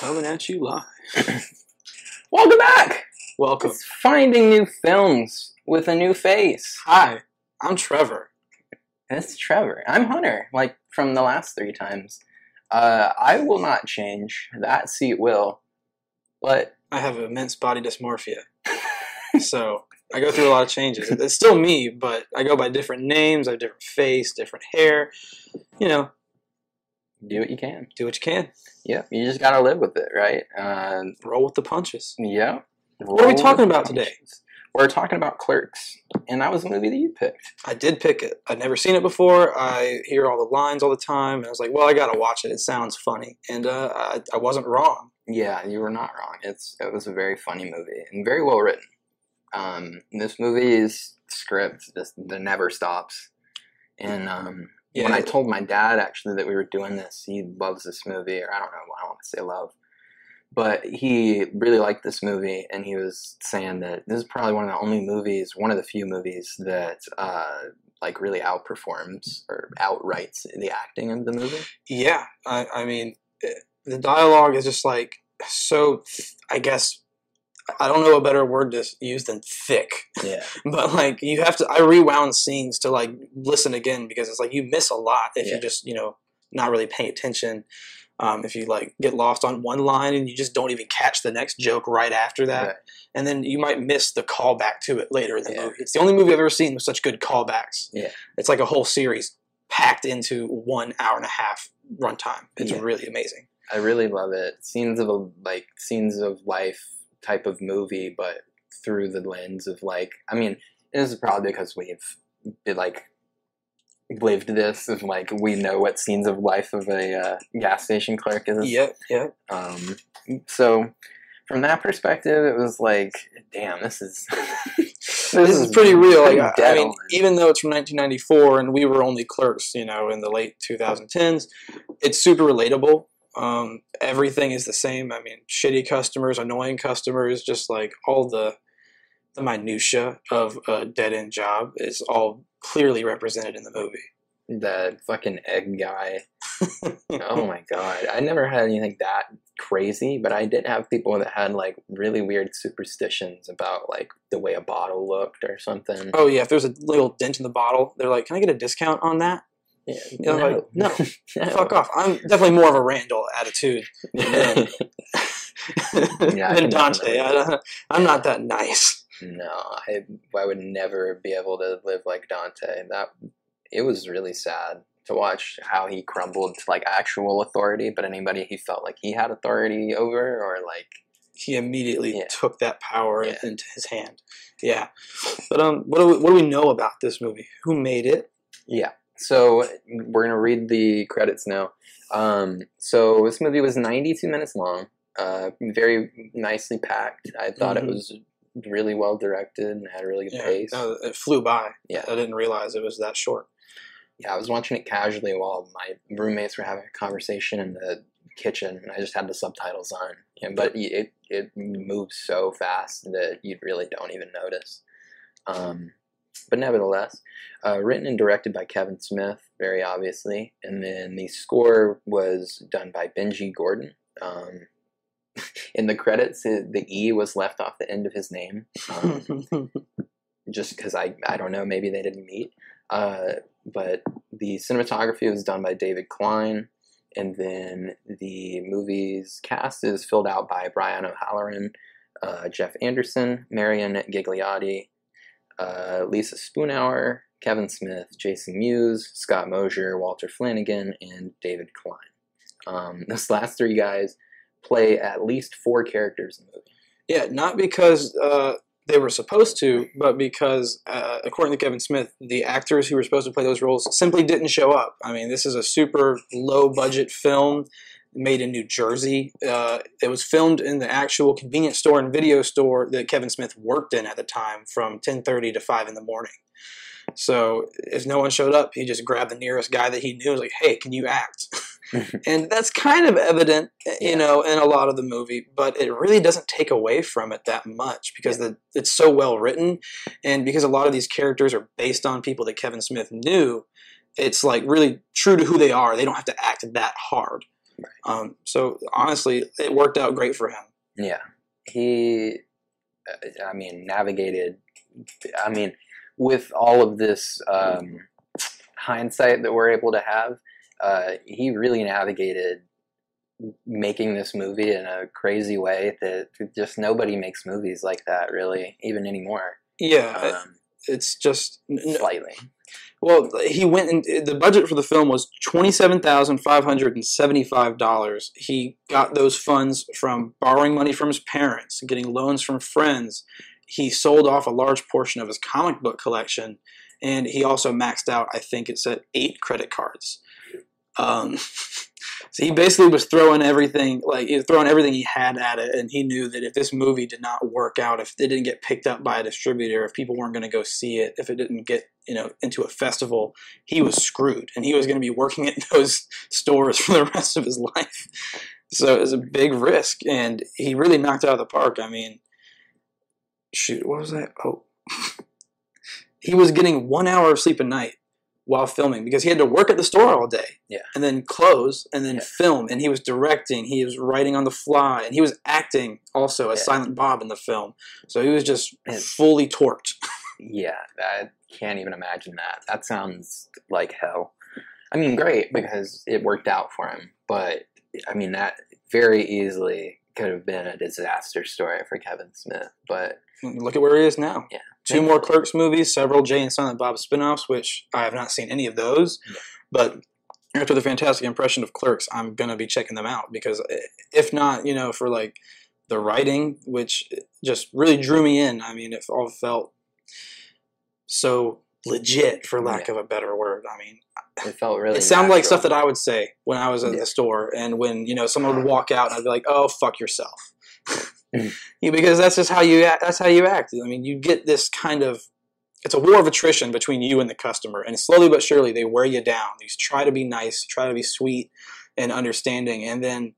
Coming at you live. Welcome back. Welcome. It's finding new films with a new face. Hi, I'm Trevor. It's Trevor. I'm Hunter. Like from the last three times. Uh, I will not change. That seat will. But I have immense body dysmorphia. so I go through a lot of changes. It's still me, but I go by different names, I have different face, different hair. You know, do what you can. do what you can. Yeah, you just gotta live with it, right? Uh, Roll with the punches. yeah. What are we talking about today? We're talking about Clerks, and that was the movie that you picked. I did pick it. I'd never seen it before. I hear all the lines all the time, and I was like, well, I gotta watch it. It sounds funny. And uh, I, I wasn't wrong. Yeah, you were not wrong. It's it was a very funny movie and very well written. Um, this movie's script just never stops. And um, Yeah, when I told my dad actually that we were doing this, he loves this movie, or I don't know, I don't want to say love, but he really liked this movie, and he was saying that this is probably one of the only movies, one of the few movies that uh, like really outperforms or outrights the acting of the movie. yeah, I, I mean, eh, the dialogue is just like so, I guess, I don't know a better word to use than thick. Yeah, but like you have to i rewound scenes to like listen again because it's like you miss a lot if Yeah. you just you know not really paying attention um, if you like get lost on one line and you just don't even catch the next joke right after that Right. and then you might miss the callback to it later in the Yeah. movie it's the only movie i've ever seen with such good callbacks Yeah. it's like a whole series packed into one hour and a half runtime it's Yeah. really amazing I really love it. Scenes of a like scenes of life type of movie, but through the lens of like I mean, this is probably because we've been, like lived this of like we know what scenes of life of a uh, gas station clerk is. yep yep Um, so from that perspective, it was like, damn, this is this, is pretty real. Like, I- I mean, on. even though it's from 1994 and we were only clerks, you know, in the late 2010s, it's super relatable. Um, everything is the same. I mean, shitty customers, annoying customers, just like all the the minutia of a dead end job is all clearly represented in the movie. the fucking egg guy. oh my god, I never had anything that crazy, but I did have people that had like really weird superstitions about like the way a bottle looked or something. Oh yeah, if there's a little dent in the bottle, they're like, "Can I get a discount on that?" Yeah, know, like, no, No. Fuck off. I'm definitely more of a Randall attitude Yeah, than can Dante. I, I'm not that nice. no, I I would never be able to live like Dante. That it was really sad to watch how he crumbled to like actual authority, but anybody he felt like he had authority over or like he immediately Yeah. took that power Yeah. into his hand. Yeah, but um, what do we, what do we know about this movie? Who made it? Yeah. So we're gonna read the credits now. Um, so this movie was 92 minutes long. Uh, very nicely packed. I thought Mhm. it was really well directed and had a really good Yeah, pace. no, it flew by. Yeah. I didn't realize it was that short. Yeah, I was watching it casually while my roommates were having a conversation in the kitchen, and I just had the subtitles on. Yeah, but it it moves so fast that you really don't even notice. Um, but nevertheless, uh, written and directed by Kevin Smith, very obviously, and then the score was done by Benji Gordon. Um, in the credits, it, the E was left off the end of his name. Um, just because I, I don't know, maybe they didn't meet. Uh, but the cinematography was done by David Klein, and then the movie's cast is filled out by Brian O'Halloran, uh, Jeff Anderson, Marion Ghigliotti, uh, Lisa Spoonauer, Kevin Smith, Jason Mewes, Scott Mosier, Walter Flanagan, and David Klein. Um, those last three guys play at least four characters in the movie. yeah, not because uh, they were supposed to, but because, uh, according to Kevin Smith, the actors who were supposed to play those roles simply didn't show up. I mean, this is a super low budget film made in New Jersey. Uh, it was filmed in the actual convenience store and video store that Kevin Smith worked in at the time, from 10:30 to 5 in the morning. So if no one showed up, he just grabbed the nearest guy that he knew. and Was like, "Hey, can you act?" and that's kind of evident, you Yeah. know, in a lot of the movie. But it really doesn't take away from it that much because the, it's so well written, and because a lot of these characters are based on people that Kevin Smith knew. It's like really true to who they are. They don't have to act that hard. Um, so honestly, it worked out great for him. Yeah, he. uh, I mean, navigated. I mean, with all of this um, hindsight that we're able to have, uh, he really navigated making this movie in a crazy way that just nobody makes movies like that really even anymore Yeah, um, it's just slightly well. He went and the budget for the film was twenty seven thousand five hundred and seventy five dollars. He got those funds from borrowing money from his parents, getting loans from friends. He sold off a large portion of his comic book collection, and he also maxed out. I think it said eight credit cards. Um, so he basically was throwing everything, like he was throwing everything he had at it, and he knew that if this movie did not work out, if it didn't get picked up by a distributor, if people weren't going to go see it, if it didn't get you know into a festival, he was screwed, and he was going to be working at those stores for the rest of his life. So it was a big risk, and he really knocked it out of the park. I mean, shoot, what was that? Oh, he was getting one hour of sleep a night while filming because he had to work at the store all day. Yeah. And then close and then Yeah. film. And he was directing, he was writing on the fly, and he was acting also as Yeah. Silent Bob in the film. So he was just Yeah. fully torqued. yeah i can't even imagine that that sounds like hell i mean great because it worked out for him but i mean that very easily could have been a disaster story for kevin smith but Look at where he is now. Yeah. Two more Clerks movies, several Jay and Silent Bob spin-offs, which I have not seen any of those. Yeah. But after the fantastic impression of Clerks, I'm gonna be checking them out because eh, if not, you know, for like the writing, which just really drew me in. I mean, it all felt so legit, for lack of a better word. I mean, it felt really it sounded like stuff that I would say when I was at Yeah. the store, and when you know someone would walk out, and I'd be like, "Oh, fuck yourself," Mm. yeah, because that's just how you act, that's how you act. I mean, you get this kind of it's a war of attrition between you and the customer, and slowly but surely they wear you down. You try to be nice, try to be sweet and understanding, and then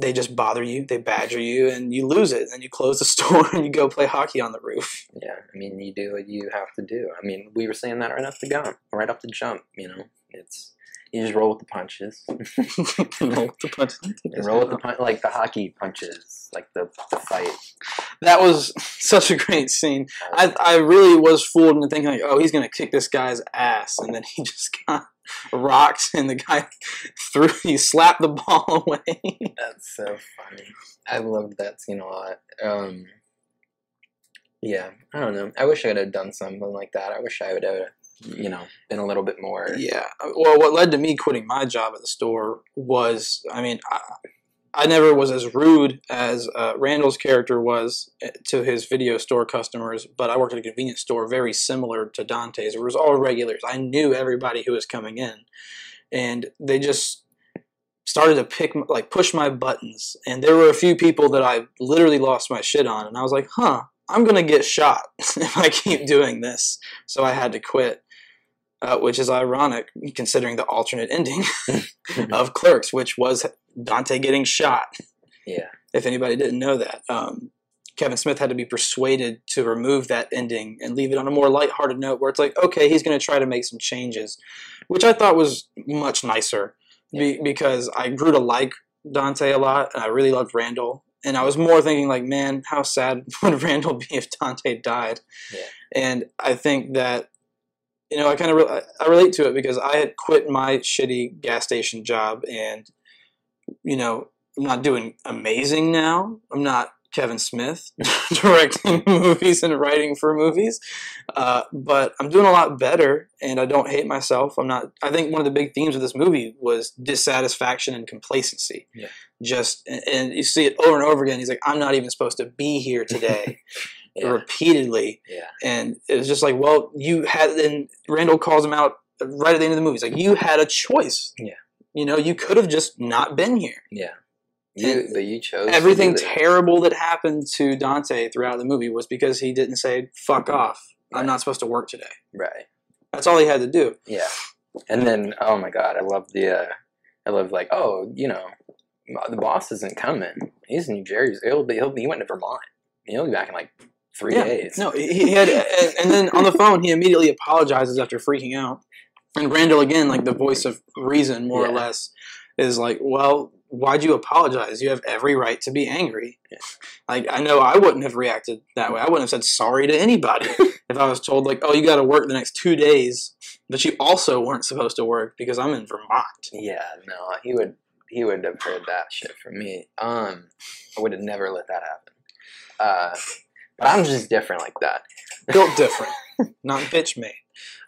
they just bother you, they badger you, and you lose it. And you close the store and you go play hockey on the roof. yeah i mean you do what you have to do i mean we were saying that right off the gun right off the jump you know it's you just roll with the punches roll with the punch. and roll with the punch like the hockey punches like the, the fight That was such a great scene. I, I really was fooled into thinking like, oh, he's gonna kick this guy's ass, and then he just got rocked, and the guy threw, he slapped the ball away. That's so funny. I loved that scene a lot. Um, yeah, I don't know. I wish I'd have done something like that. I wish I would have, you know, been a little bit more. yeah. Well, what led to me quitting my job at the store was, I mean, I, I never was as rude as uh, Randall's character was eh, to his video store customers, but I worked at a convenience store very similar to Dante's. It was all regulars. I knew everybody who was coming in, and they just started to pick like push my buttons. And there were a few people that I literally lost my shit on, and I was like, huh. I'm gonna get shot if I keep doing this. So I had to quit, uh, which is ironic considering the alternate ending of Clerks, which was Dante getting shot. yeah, If anybody didn't know that, um, Kevin Smith had to be persuaded to remove that ending and leave it on a more lighthearted note, where it's like, okay, he's going to try to make some changes, which I thought was much nicer be- because I grew to like Dante a lot, and I really loved Randall. And I was more thinking, like, man, how sad would Randall be if Dante died? Yeah. And I think that you know, I kind of re- I relate to it because I had quit my shitty gas station job, and you know, I'm not doing amazing now. I'm not Kevin Smith directing movies and writing for movies, uh, but I'm doing a lot better, and I don't hate myself. I'm not. I think one of the big themes of this movie was dissatisfaction and complacency. Yeah. Just and, and you see it over and over again. He's like, I'm not even supposed to be here today. yeah, repeatedly. Yeah, and it was just like well you had and randall calls him out right at the end of the movie. He's like you had a choice. Yeah. you know you could have just not been here. Yeah. You, but you chose everything terrible that happened to dante throughout the movie was because he didn't say fuck off. I'm not supposed to work today. Right. that's all he had to do. Yeah, and then oh my god, I love the, uh, I love like oh you know, the boss isn't coming. He's in New Jersey. He'll be, he'll be, he went to Vermont. He'll be back in like three Yeah. days. no he, had and, and then on the phone he immediately apologizes after freaking out and randall again like the voice of reason more or less is like well why'd you apologize? You have every right to be angry. Like I know I wouldn't have reacted that way. I wouldn't have said sorry to anybody if I was told like, "Oh, you got to work the next two days," but you also weren't supposed to work because I'm in Vermont. Yeah, no, he would he would have heard that shit from me. Um, I would have never let that happen. Uh, but I'm just different like that. Built different, not bitch made.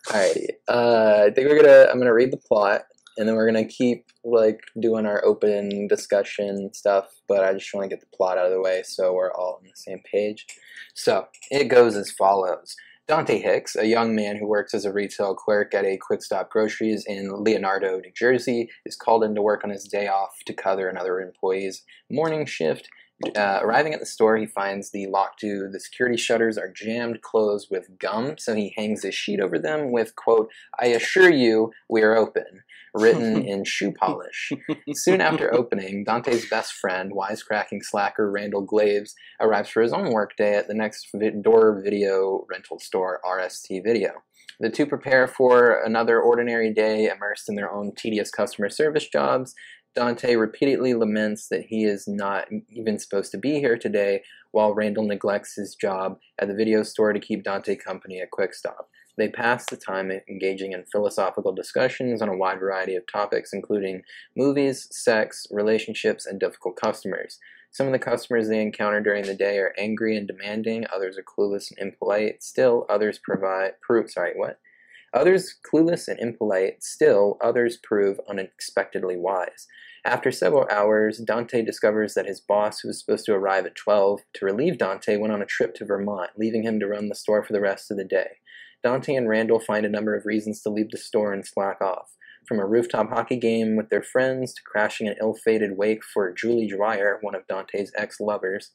Alrighty. Uh, I think we're gonna. I'm gonna read the plot, and then we're gonna keep like doing our open discussion stuff. But I just want to get the plot out of the way so we're all on the same page. So it goes as follows. Dante Hicks, a young man who works as a retail clerk at a Quick Stop Groceries in Leonardo, New Jersey, is called into work on his day off to cover another employee's morning shift. Uh, arriving at the store, he finds the lock to the security shutters are jammed closed with gum, so he hangs a sheet over them with, quote, I assure you we are open, written in shoe polish. Soon after opening, Dante's best friend, wisecracking slacker Randall Graves, arrives for his own workday at the next door video rental store, RST Video. The two prepare for another ordinary day immersed in their own tedious customer service jobs. Dante repeatedly laments that he is not even supposed to be here today, while Randall neglects his job at the video store to keep Dante company at Quick Stop. They pass the time engaging in philosophical discussions on a wide variety of topics, including movies, sex, relationships, and difficult customers. Some of the customers they encounter during the day are angry and demanding, others are clueless and impolite. Still, others provide prove sorry, what? Others clueless and impolite, still others prove unexpectedly wise. After several hours, Dante discovers that his boss, who was supposed to arrive at 12 to relieve Dante, went on a trip to Vermont, leaving him to run the store for the rest of the day. Dante and Randall find a number of reasons to leave the store and slack off. From a rooftop hockey game with their friends to crashing an ill fated wake for Julie Dwyer, one of Dante's ex lovers.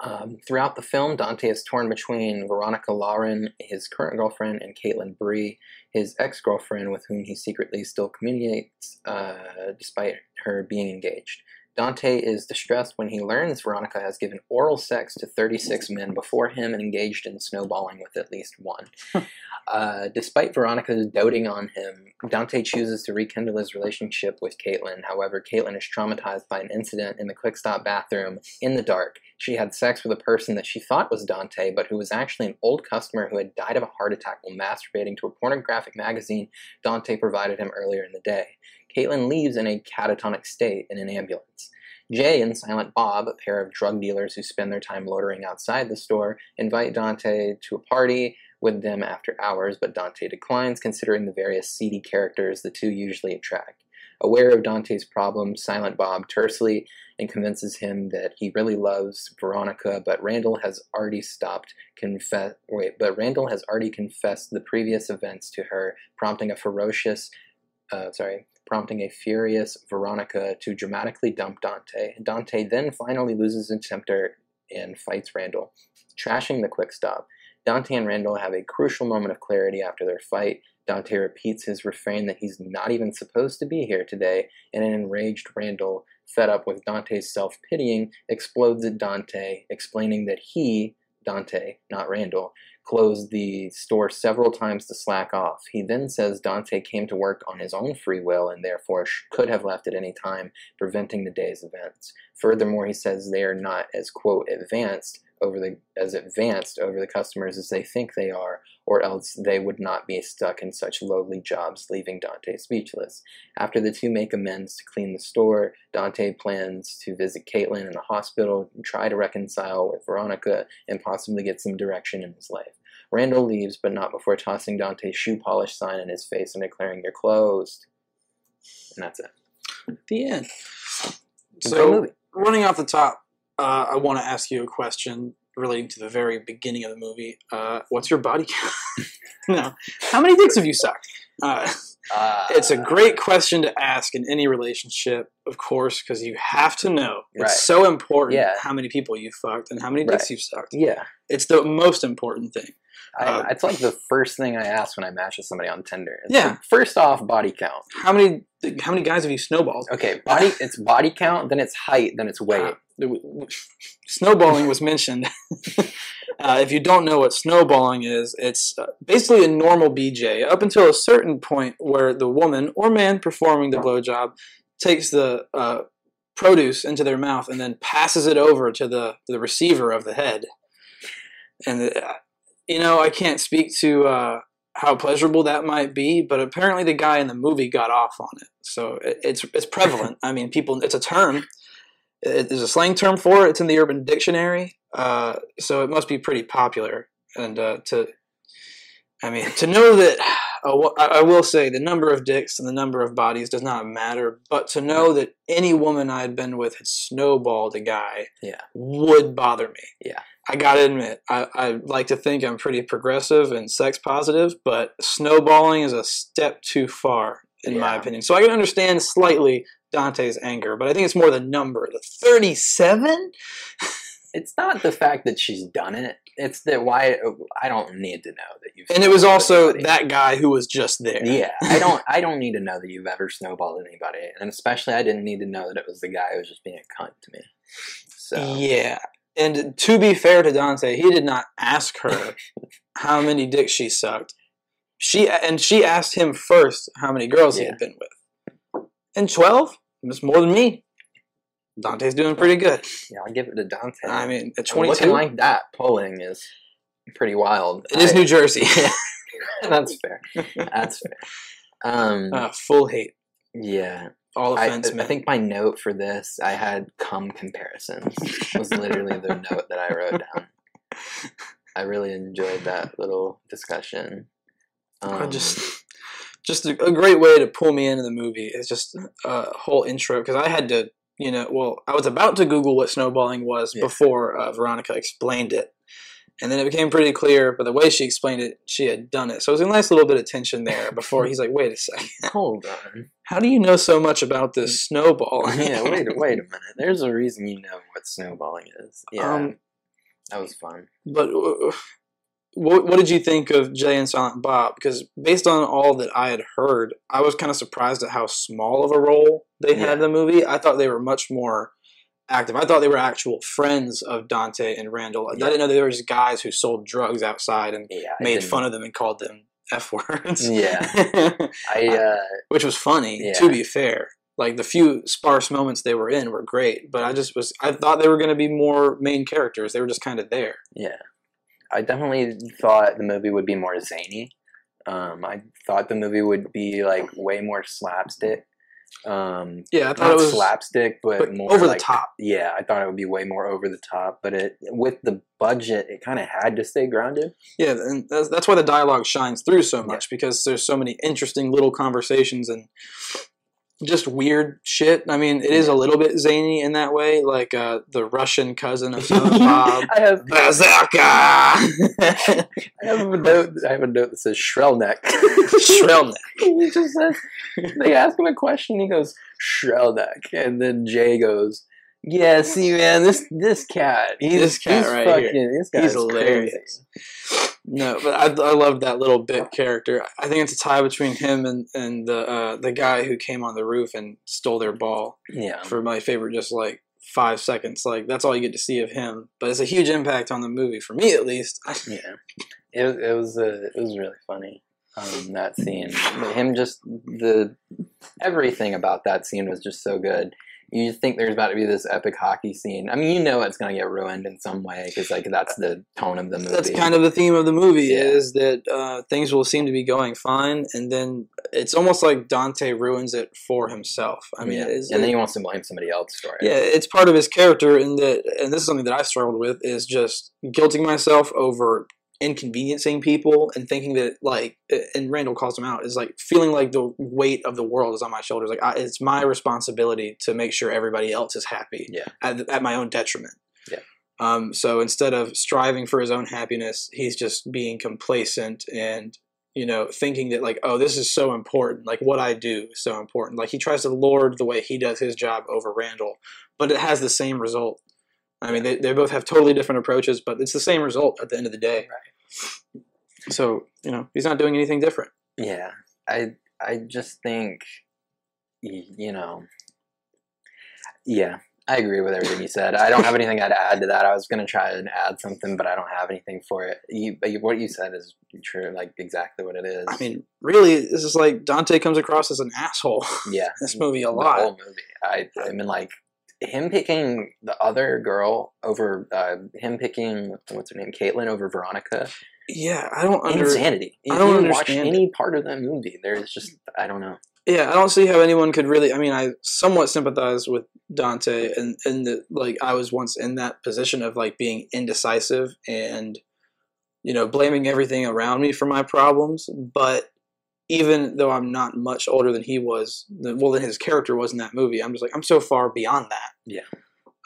Um, throughout the film, Dante is torn between Veronica Loughran, his current girlfriend, and Caitlin Bree, his ex girlfriend, with whom he secretly still communicates uh, despite her being engaged. Dante is distressed when he learns Veronica has given oral sex to 36 men before him and engaged in snowballing with at least one. uh, despite Veronica's doting on him, Dante chooses to rekindle his relationship with Caitlin. However, Caitlin is traumatized by an incident in the quick stop bathroom in the dark. She had sex with a person that she thought was Dante, but who was actually an old customer who had died of a heart attack while masturbating to a pornographic magazine Dante provided him earlier in the day. Caitlin leaves in a catatonic state in an ambulance. Jay and Silent Bob, a pair of drug dealers who spend their time loitering outside the store, invite Dante to a party with them after hours, but Dante declines considering the various seedy characters the two usually attract. Aware of Dante's problem, Silent Bob tersely and convinces him that he really loves Veronica, but Randall has already stopped confess wait, but Randall has already confessed the previous events to her, prompting a ferocious uh, sorry, prompting a furious Veronica to dramatically dump Dante. Dante then finally loses his temper and fights Randall, trashing the quick stop. Dante and Randall have a crucial moment of clarity after their fight. Dante repeats his refrain that he's not even supposed to be here today, and an enraged Randall, fed up with Dante's self pitying, explodes at Dante, explaining that he, Dante, not Randall, closed the store several times to slack off. He then says Dante came to work on his own free will and therefore could have left at any time, preventing the day's events. Furthermore, he says they are not as quote advanced over the as advanced over the customers as they think they are, or else they would not be stuck in such lowly jobs, leaving Dante speechless. After the two make amends to clean the store, Dante plans to visit Caitlin in the hospital, try to reconcile with Veronica, and possibly get some direction in his life. Randall leaves, but not before tossing Dante's shoe polish sign in his face and declaring, You're closed. And that's it. The end. Great So, running off the top, uh, I want to ask you a question relating to the very beginning of the movie. Uh, what's your body count? no. How many dicks have you sucked? Uh, Uh, it's a great question to ask in any relationship, of course, because you have to know. It's Right. so important Yeah. how many people you fucked and how many dicks Right. you've sucked. Yeah. It's the most important thing. I, Uh, it's like the first thing I ask when I match with somebody on Tinder. It's Yeah. like, first off, body count. How many how many guys have you snowballed? Okay, body. It's body count, then it's height, then it's weight. Uh, snowballing was mentioned. uh, if you don't know what snowballing is, it's uh, basically a normal BJ up until a certain point where the woman or man performing the blowjob takes the uh, produce into their mouth and then passes it over to the the receiver of the head. And uh, you know, I can't speak to uh, how pleasurable that might be, but apparently the guy in the movie got off on it. So it, it's it's prevalent. I mean, people. It's a term. It, there's a slang term for it. It's in the Urban Dictionary. Uh, so it must be pretty popular. And uh, to, I mean, to know that, uh, I will say the number of dicks and the number of bodies does not matter. But to know that any woman I had been with had snowballed a guy, Yeah. would bother me. Yeah. I gotta admit, I, I like to think I'm pretty progressive and sex positive, but snowballing is a step too far, in my opinion. So I can understand slightly Dante's anger, but I think it's more the number. The 37? It's not the fact that she's done it. It's that why I don't need to know that you've. And it was also anybody. that guy who was just there. Yeah, I don't. I don't need to know that you've ever snowballed anybody, and especially I didn't need to know that it was the guy who was just being a cunt to me. So Yeah. And to be fair to Dante, he did not ask her how many dicks she sucked. She and she asked him first how many girls he had been with. And twelve? That's more than me. Dante's doing pretty good. yeah, I'll give it to Dante. I mean, at And twenty looking like that pulling is pretty wild. it is I- New Jersey. That's fair. That's fair. Um, uh, full hate. yeah, All offense, I man. think my note for this, I had cum comparisons. was literally the note that I wrote down. I really enjoyed that little discussion. Um, I just just a, a great way to pull me into the movie is just a whole intro because I had to you know well I was about to Google what snowballing was Yeah. before uh, Veronica explained it and then it became pretty clear but the way she explained it she had done it so it was a nice little bit of tension there before he's like wait a second hold on. how do you know so much about this snowball yeah, wait, a- wait a minute. There's a reason you know what snowballing is. Yeah, Um, that was fun. But uh, what, what did you think of Jay and Silent Bob? Because based on all that I had heard, I was kind of surprised at how small of a role they had in the movie. I thought they were much more active. I thought they were actual friends of Dante and Randall. I didn't know they were just guys who sold drugs outside and Yeah, made fun of them and called them F words. Yeah. I uh, Which was funny, Yeah. to be fair. Like the few sparse moments they were in were great, but I just was I thought they were going to be more main characters. They were just kind of there. Yeah, I definitely thought the movie would be more zany. Um, I thought the movie would be like way more slapstick. Um, Yeah, I thought it was slapstick, but, but more over the top. Yeah, I thought it would be way more over the top. But it with the budget, it kind of had to stay grounded. Yeah, and that's, that's why the dialogue shines through so much because there's so many interesting little conversations and just weird shit. I mean, it is a little bit zany in that way, like uh, the Russian cousin of Bob. I have Bazooka! I have a note. I have a note that says Shrelneck. Shrelneck. he just says they ask him a question. He goes Shrelneck, and then Jay goes, "Yeah, see, man, this this cat, he's, This cat he's right fucking, here. This guy's hilarious. crazy." No, but I, I love that little bit character. I think it's a tie between him and, and the uh, the guy who came on the roof and stole their ball. Yeah, for my favorite just like five seconds like that's all you get to see of him but it's a huge impact on the movie for me at least yeah. It was it was uh, it was really funny. Um, that scene, But him just the everything about that scene was just so good. You think there's about to be this epic hockey scene. I mean, you know it's gonna get ruined in some way because like that's the tone of the movie. that's kind of the theme of the movie Yeah. is that uh, things will seem to be going fine and then it's almost like dante ruins it for himself i mean yeah. and then he wants to blame somebody else for it. yeah it's part of his character in that and this is something that i struggled with is just guilting myself over inconveniencing people and thinking that like and randall calls him out is like feeling like the weight of the world is on my shoulders. Like I, it's my responsibility to make sure everybody else is happy Yeah. at, at my own detriment. Yeah. um, so instead of striving for his own happiness he's just being complacent and you know thinking that like oh this is so important. Like what i do is so important. Like he tries to lord the way he does his job over randall but it has the same result i mean they, they both have totally different approaches but it's the same result at the end of the day Right. so you know he's not doing anything different Yeah, I I just think you know, yeah, I agree with everything you said. I don't have anything I'd add to that. I was going to try and add something, but I don't have anything for it. You, what you said is true, like exactly what it is. I mean, really, this is like Dante comes across as an asshole. yeah, this movie a the lot. whole movie. I, I mean, like him picking the other girl over uh, him picking what's her name, Caitlin over Veronica. Yeah, I don't under, Insanity. I don't you watch any part of that movie, there's just I don't know. Yeah, I don't see how anyone could really. I mean, I somewhat sympathize with Dante, and and the, like I was once in that position of like being indecisive and you know blaming everything around me for my problems. But even though I'm not much older than he was, well, than his character was in that movie, I'm just like I'm so far beyond that. Yeah.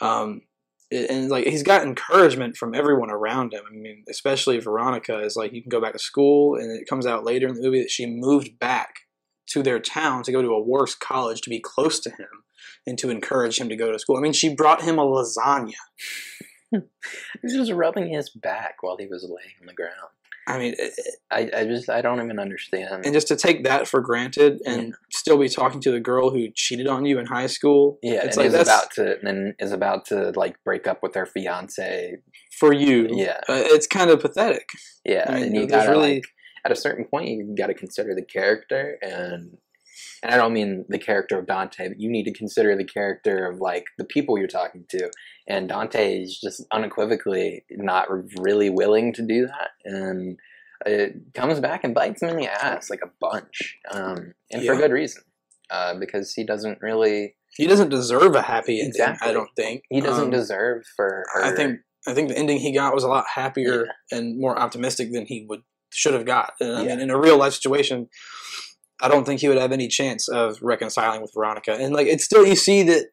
Um, and like he's got encouragement from everyone around him. I mean, especially Veronica is like you can go back to school, and it comes out later in the movie that she moved back to their town to go to a worse college to be close to him and to encourage him to go to school. I mean, she brought him a lasagna. He was just rubbing his back while he was laying on the ground. I mean, it- I, I just I don't even understand. and just to take that for granted and still be talking to the girl who cheated on you in high school. yeah, it's and like is that's about to and is about to like break up with her fiance. for you. Yeah. uh, it's kind of pathetic. Yeah, I mean, and you gotta really- like at a certain point you got to consider the character and and I don't mean the character of Dante, but you need to consider the character of like the people you're talking to. And Dante is just unequivocally not really willing to do that, and it comes back and bites him in the ass like a bunch, um, and for Yeah. good reason, uh, because he doesn't really He doesn't deserve a happy ending. Exactly. I don't think he doesn't Um, deserve for her. I think I think the ending he got was a lot happier and more optimistic than he would should have got. And I mean, in a real life situation, I don't think he would have any chance of reconciling with Veronica. And like, it's still you see that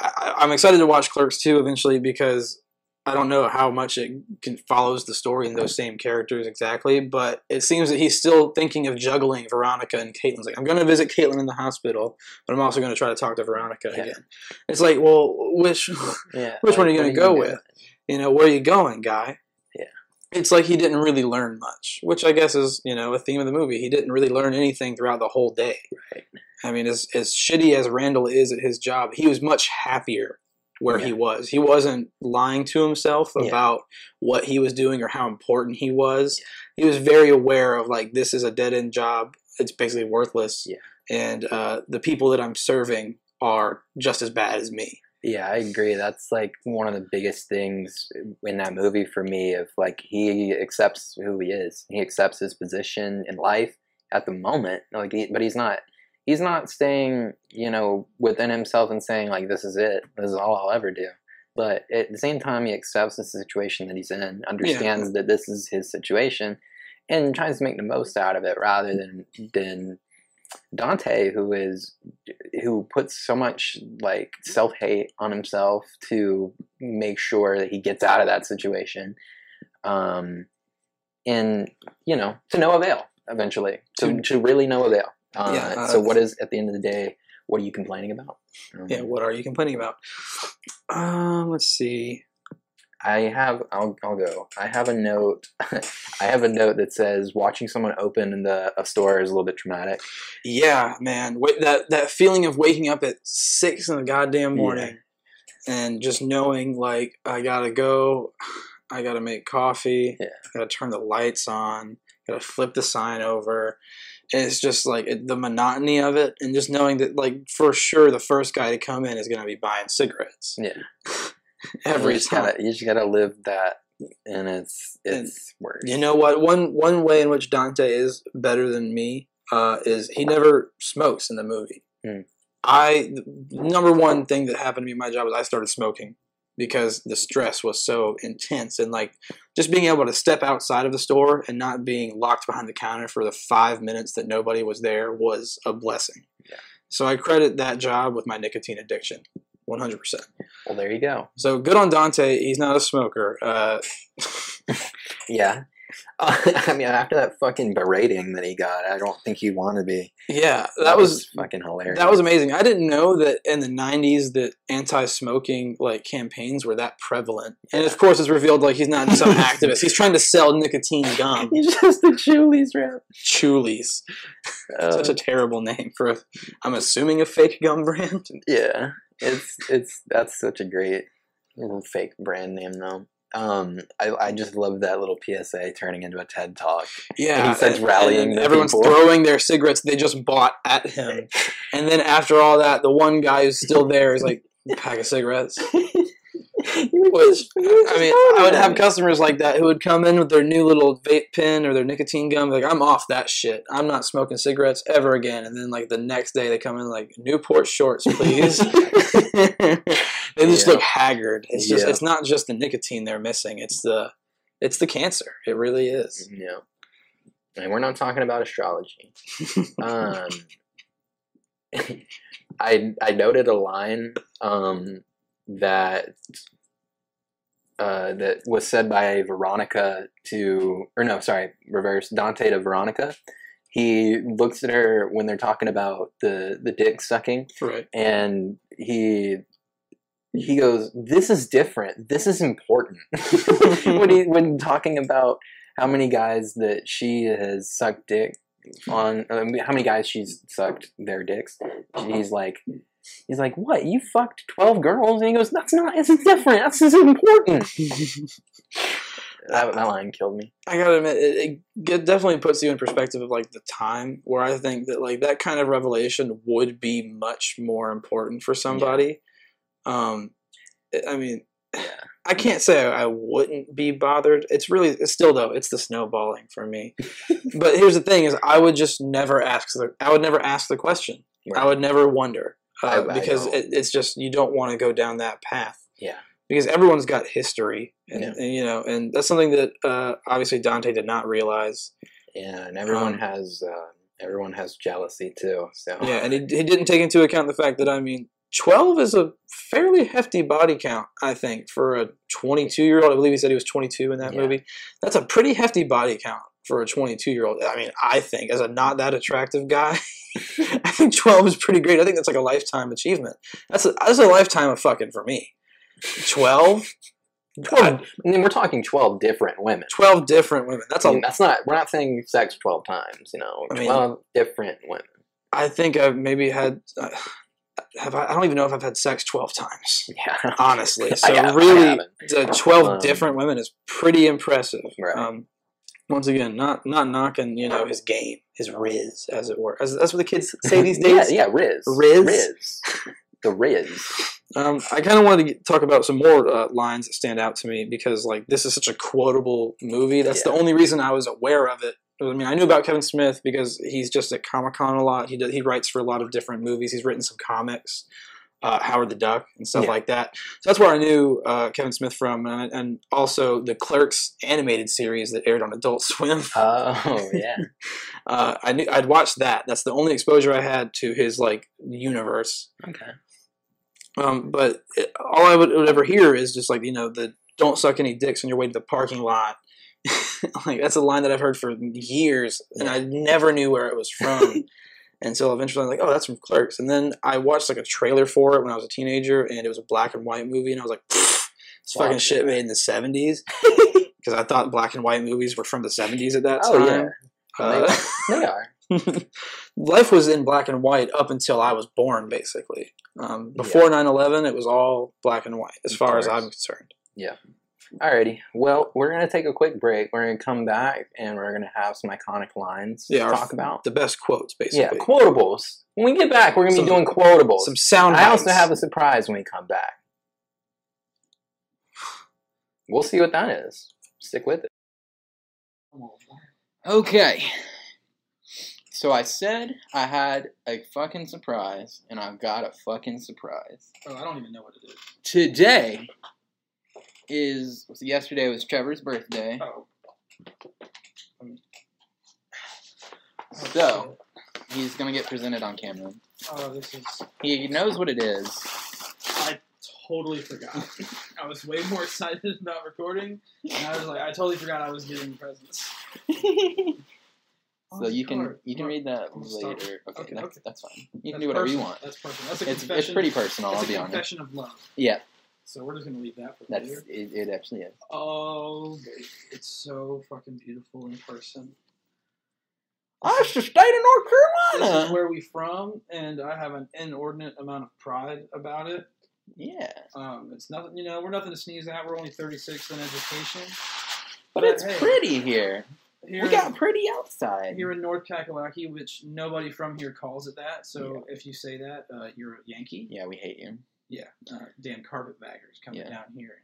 I, I'm excited to watch Clerks 2 eventually because I don't know how much it can, follows the story in those same characters exactly, but it seems that he's still thinking of juggling Veronica and Caitlin's like, I'm going to visit Caitlin in the hospital, but I'm also going to try to talk to Veronica Yeah. again. It's like, well, which yeah, which one are you gonna go doing? with? you know, where are you going, guy? Yeah. It's like he didn't really learn much, which I guess is, you know, a theme of the movie. He didn't really learn anything throughout the whole day. Right. I mean, as as shitty as Randall is at his job, he was much happier where he was. He wasn't lying to himself Yeah. about what he was doing or how important he was. He was very aware of like this is a dead end job. It's basically worthless. Yeah. And uh, the people that I'm serving are just as bad as me. Yeah, I agree. That's like one of the biggest things in that movie for me of like he accepts who he is. He accepts his position in life at the moment. Like he, but he's not he's not staying, you know, within himself and saying like this is it. This is all I'll ever do. But at the same time he accepts the situation that he's in, understands that this is his situation and tries to make the most out of it rather than than Dante, who is who puts so much like self hate on himself to make sure that he gets out of that situation, um, and you know to no avail eventually to to really no avail. Uh, Yeah, uh, so what is at the end of the day? What are you complaining about? Um, Yeah, what are you complaining about? Um, let's see. I have. I'll. I'll go. I have a note. I have a note that says watching someone open in the a store is a little bit traumatic. Yeah, man, Wait, that that feeling of waking up at six in the goddamn Yeah. morning and just knowing like I gotta go, I gotta make coffee, Yeah. gotta turn the lights on, gotta flip the sign over. And it's just like it, the monotony of it, and just knowing that like for sure the first guy to come in is gonna be buying cigarettes Yeah. every you just time. Gotta, you just gotta live that, and it's And it's worse. You know what? One one way in which Dante is better than me uh, is he never smokes in the movie. Hmm. I number one thing that happened to me in my job is I started smoking because the stress was so intense and like just being able to step outside of the store and not being locked behind the counter for the five minutes that nobody was there was a blessing. Yeah. So I credit that job with my nicotine addiction, one hundred percent. Well, there you go. So good on Dante. He's not a smoker. Uh, Yeah. Uh, I mean, after that fucking berating that he got, I don't think he wanted to be. yeah, that, was fucking hilarious. That was amazing. I didn't know that in the '90s that anti-smoking like campaigns were that prevalent. And of course, it's revealed like he's not some activist. He's trying to sell nicotine gum. He's just a Chewlies rep. Chewlies, Uh, such a terrible name for. A, I'm assuming a fake gum brand. yeah. It's it's that's such a great fake brand name though. Um, I, I just love that little PSA turning into a TED talk. Yeah, he starts rallying everyone's people. throwing their cigarettes they just bought at him, and then after all that, the one guy who's still there is like pack of cigarettes. Which I mean, I would have customers like that who would come in with their new little vape pen or their nicotine gum. Like, I'm off that shit. I'm not smoking cigarettes ever again. And then like the next day, they come in like Newport shorts, please. they just Yeah. look haggard. It's just Yeah. it's not just the nicotine they're missing. It's the it's the cancer. It really is. Yeah. And we're not talking about astrology. um, I I noted a line um, that uh, that was said by Veronica to, or no, sorry, reverse Dante to Veronica. He looks at her when they're talking about the the dick sucking, Right. and he he goes, "This is different. This is important." when he when talking about how many guys that she has sucked dick on, um, how many guys she's sucked their dicks, he's like. He's like, what? You fucked twelve girls? And he goes, "That's not. It's different. That's is important." that, that line killed me. I gotta admit, it, it definitely puts you in perspective of like the time where I think that like that kind of revelation would be much more important for somebody. Um, I- I mean, I can't say I wouldn't be bothered. It's really, it's still though, it's the snowballing for me. but here's the thing: is I would just never ask the, I would never ask the question. I would never wonder uh, I- I because don't. it, it's just you don't want to go down that path Yeah. because everyone's got history, and, Yeah. and, you know, and that's something that uh, obviously Dante did not realize. Yeah, and everyone Um, has uh, everyone has jealousy too. So Yeah, and he, he didn't take into account the fact that I mean, twelve is a fairly hefty body count. I think for a twenty-two year old, I believe he said he was twenty-two in that Yeah. movie. That's a pretty hefty body count for a twenty-two year old. I mean, I think as a not that attractive guy, I think twelve is pretty great. I think that's like a lifetime achievement. That's a, that's a lifetime of fucking for me. Twelve. 12, I mean, we're talking 12 different women. 12 different women. That's I a mean, that's not, we're not saying sex 12 times, you know, I mean- 12 different women. I think I've maybe had. Uh, have I, I don't even know if I've had sex twelve times, Yeah. honestly. So I really, the twelve Um, different women is pretty impressive. Right. Um, once again, not not knocking you know his game, his riz, as it were. As, that's what the kids say these days. Yeah, yeah, Riz. Riz? Riz. The Riz. Um, I kind of wanted to get, talk about some more uh, lines that stand out to me because like this is such a quotable movie. That's the only reason I was aware of it. I mean, I knew about Kevin Smith because he's just at Comic Con a lot. He does, he writes for a lot of different movies. He's written some comics, uh, Howard the Duck and stuff Yeah. like that. So that's where I knew uh, Kevin Smith from, and, and also the Clerks animated series that aired on Adult Swim. Oh, yeah. Uh, I knew I'd watched that. That's the only exposure I had to his like universe. Okay. Um, but it, all I would, would ever hear is just like you know the "don't suck any dicks on your way to the parking lot." like that's a line that I've heard for years, and I never knew where it was from until eventually I'm like, "Oh, that's from Clerks." And then I watched like a trailer for it when I was a teenager, and it was a black and white movie, and I was like, Wow. fucking shit made in the '70s." Because I thought black and white movies were from the '70s at that Oh, time. yeah. Uh, They are. life was in black and white up until I was born, basically. Um, before 9 11, it was all black and white, as far as. I'm concerned. Alrighty. Well, we're going to take a quick break. We're going to come back and we're going to have some iconic lines Yeah, to our- talk about. The best quotes, basically. Yeah, quotables. When we get back, we're going to be doing quotables. Some sound I also have a surprise when we come back. We'll see what that is. Stick with it. Okay. So I said I had a fucking surprise, and I've got a fucking surprise. Oh, I don't even know what it is. Today is yesterday was Trevor's birthday. Oh. So he's gonna get presented on camera. Oh, this is. He knows what it is. I totally forgot. I was way more excited about recording, and I was like, I totally forgot I was getting presents. So you can you can read that later. Okay, Okay, that's, okay. that's fine. You can That's do whatever you want. That's personal. That's a It's confession. it's pretty personal. That's I'll be a honest. confession of love. Yeah, So we're just gonna leave that for that's later. it, it. Actually is. Oh, it's so fucking beautiful in person. That's the state of North This is Carolina. where we from, and I have an inordinate amount of pride about it. Yeah, Um, it's nothing, you know, we're nothing to sneeze at. We're only 36 in education. but it's hey, pretty here. Here, We got pretty outside. here in North Kakalaki, which nobody from here calls it that. So if you say that, uh, you're a Yankee. Yeah, we hate you. Yeah, uh, damn carpetbaggers coming Yeah. down here.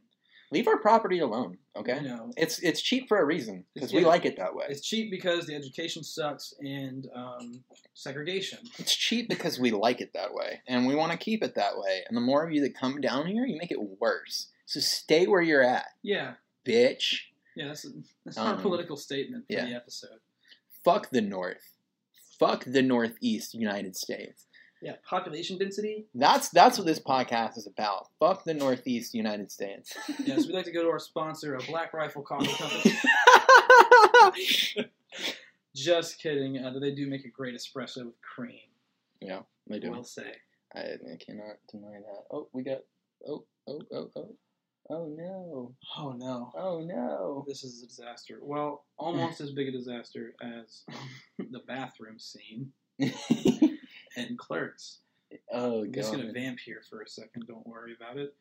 Leave our property alone, okay? You know, It's it's cheap for a reason because we Yeah. like it that way. it's cheap because the education sucks and um, segregation. It's cheap because we like it that way, and we want to keep it that way. And the more of you that come down here, you make it worse. So stay where you're at, Yeah, bitch. yeah, that's, that's our Um, political statement for yeah. the episode. Fuck the North. Fuck the Northeast United States. Yeah, population density. That's that's what this podcast is about. Fuck the Northeast United States. Yes, we'd like to go to our sponsor, a Black Rifle Coffee Company. Just kidding. Uh, they do make a great espresso with cream. yeah, they do. We'll say. I, I cannot deny that. Oh, we got. Oh, oh, oh, oh. Oh no. Oh no, Oh no. this is a disaster. Well, almost as big a disaster as the bathroom scene in Clerks. oh I'm just gonna vamp here for a second. Don't worry about it.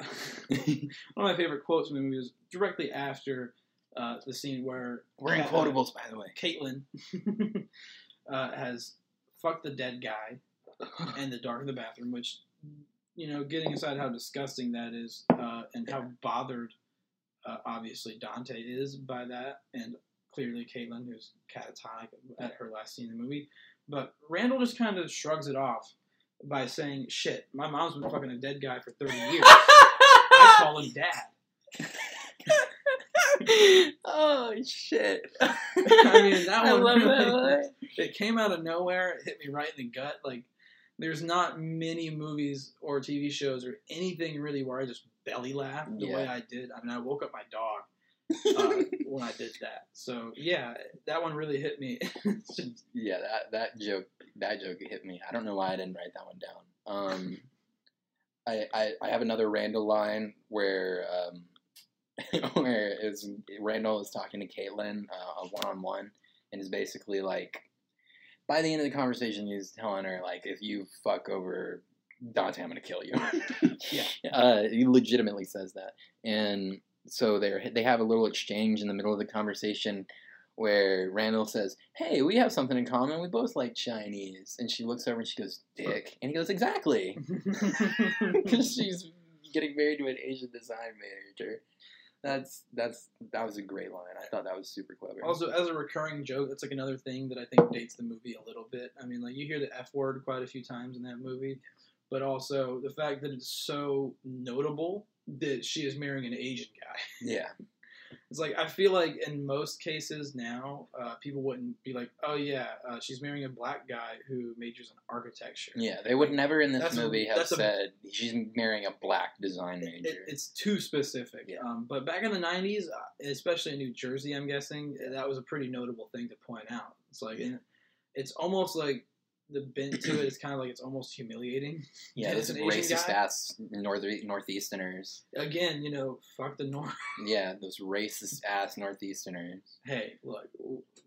One of my favorite quotes from the movie was directly after uh, the scene where We're in uh, quotables, by the way. Caitlin uh, has fucked the dead guy in the dark of the bathroom, which, you know, getting inside how disgusting that is uh, and how bothered, uh, obviously, Dante is by that, and clearly Caitlin, who's catatonic at her last scene in the movie. But Randall just kind of shrugs it off by saying, shit, my mom's been fucking a dead guy for 30 years. I call him dad. oh shit! I mean, that I one that really- line. it came out of nowhere. It hit me right in the gut. Like, there's not many movies or TV shows or anything really where I just belly laughed the way I did. I mean, I woke up my dog uh, when I did that. So yeah, that one really hit me. Just- Yeah, that that joke that joke hit me. I don't know why I didn't write that one down. Um, I, I I have another Randall line where um, where is Randall is talking to Caitlin uh, one on one, and is basically like, by the end of the conversation, he's telling her like, if you fuck over Dante, I'm gonna kill you. Yeah. uh, he legitimately says that, and so they they have a little exchange in the middle of the conversation where Randall says, "Hey, we have something in common. We both like Chinese." And she looks over and she goes, "Dick," and he goes, "Exactly," because she's getting married to an Asian design manager. That's that's that was a great line. I thought that was super clever. also, as a recurring joke, that's like another thing that I think dates the movie a little bit. I mean, like you hear the F word quite a few times in that movie, but also the fact that it's so notable that she is marrying an Asian guy. yeah, It's like I feel like in most cases now, uh, people wouldn't be like, "Oh yeah, uh, she's marrying a black guy who majors in architecture." yeah. They would never in this That's a- movie have that's a- said she's marrying a black design It, major. it's too specific. Yeah. Um, but back in the '90s, uh, especially in New Jersey, I'm guessing that was a pretty notable thing to point out. It's like, and it's almost like the bent to it is kind of like it's almost humiliating. yeah, it's those an Asian racist guy. ass north northeasterners. Again, you know, fuck the North. Yeah, those racist ass northeasterners. Hey, look,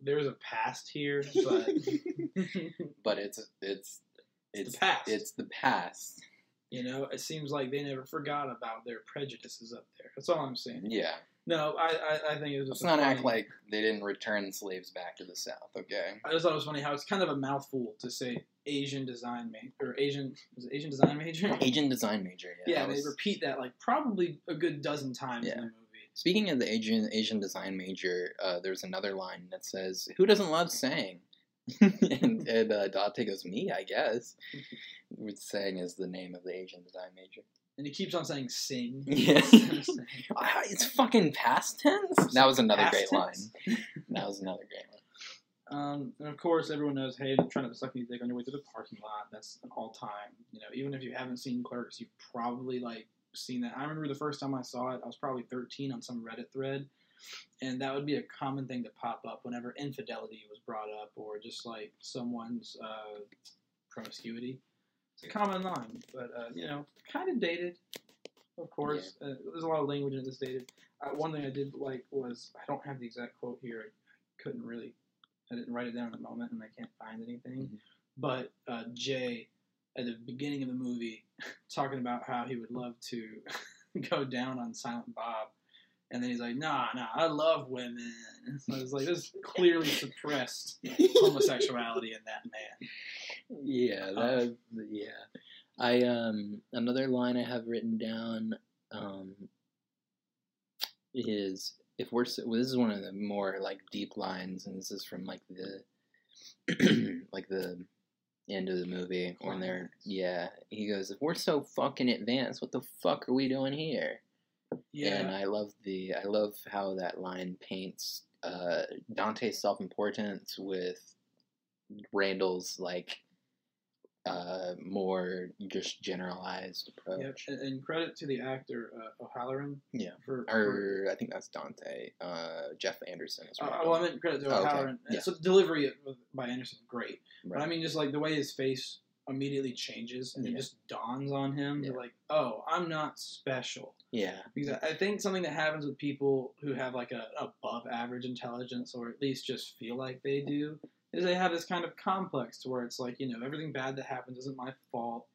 there's a past here, but But it's it's It's it's the past. It's the past. You know, it seems like they never forgot about their prejudices up there. That's all I'm saying. Yeah. No, I I, I think it was Let's not funny, act like they didn't return slaves back to the South, okay? I just thought it was funny how it's kind of a mouthful to say Asian design major or Asian was it Asian design major. Asian design major, yeah. Yeah, they was- repeat that like probably a good dozen times Yeah. in the movie. Speaking of the Asian Asian design major, uh, there's another line that says, "Who doesn't love saying?" and and uh, Dante goes, "Me, I guess." Which Sang is the name of the Asian design major. And he keeps on saying sing. Yeah. Instead of sing. Ah, It's fucking past tense. That was another Past great tense. line. That was another great line. Um, and of course, everyone knows, hey, they're trying to suck me dick on your way to the parking lot. That's an all time. You know, even if you haven't seen Clerks, you've probably like seen that. I remember the first time I saw it, I was probably 13 on some Reddit thread, and that would be a common thing to pop up whenever infidelity was brought up or just like someone's uh, promiscuity. It's a common line, but uh, you know, kind of dated. Of course, uh, there's a lot of language in this dated. Uh, one thing I did like was I don't have the exact quote here. I couldn't really I didn't write it down in the moment, and I can't find anything. Mhm. But uh, Jay, at the beginning of the movie, talking about how he would love to go down on Silent Bob, and then he's like, "Nah, nah, I love women." So it's like this clearly suppressed homosexuality in that man. Yeah, that yeah. I um another line I have written down um is if we're well, this is one of the more like deep lines and this is from like the like the end of the movie when they're yeah he goes if we're so fucking advanced what the fuck are we doing here? Yeah, and I love the I love how that line paints uh, Dante's self importance with Randall's like uh, more just generalized Yep. approach. And, and credit to the actor uh, O'Halloran. Yeah. For, for Or I think that's Dante. Uh, Jeff Anderson is uh, well, I meant credit to Oh, okay. O'Halloran. Yeah. So the delivery of- by Anderson great, but I mean just like the way his face immediately changes and it just dawns on him. Yeah. You're like, oh, I'm not special. yeah. Because I I think something that happens with people who have like a above average intelligence, or at least just feel like they do, is they have this kind of complex to where it's like, you know, everything bad that happens isn't my fault,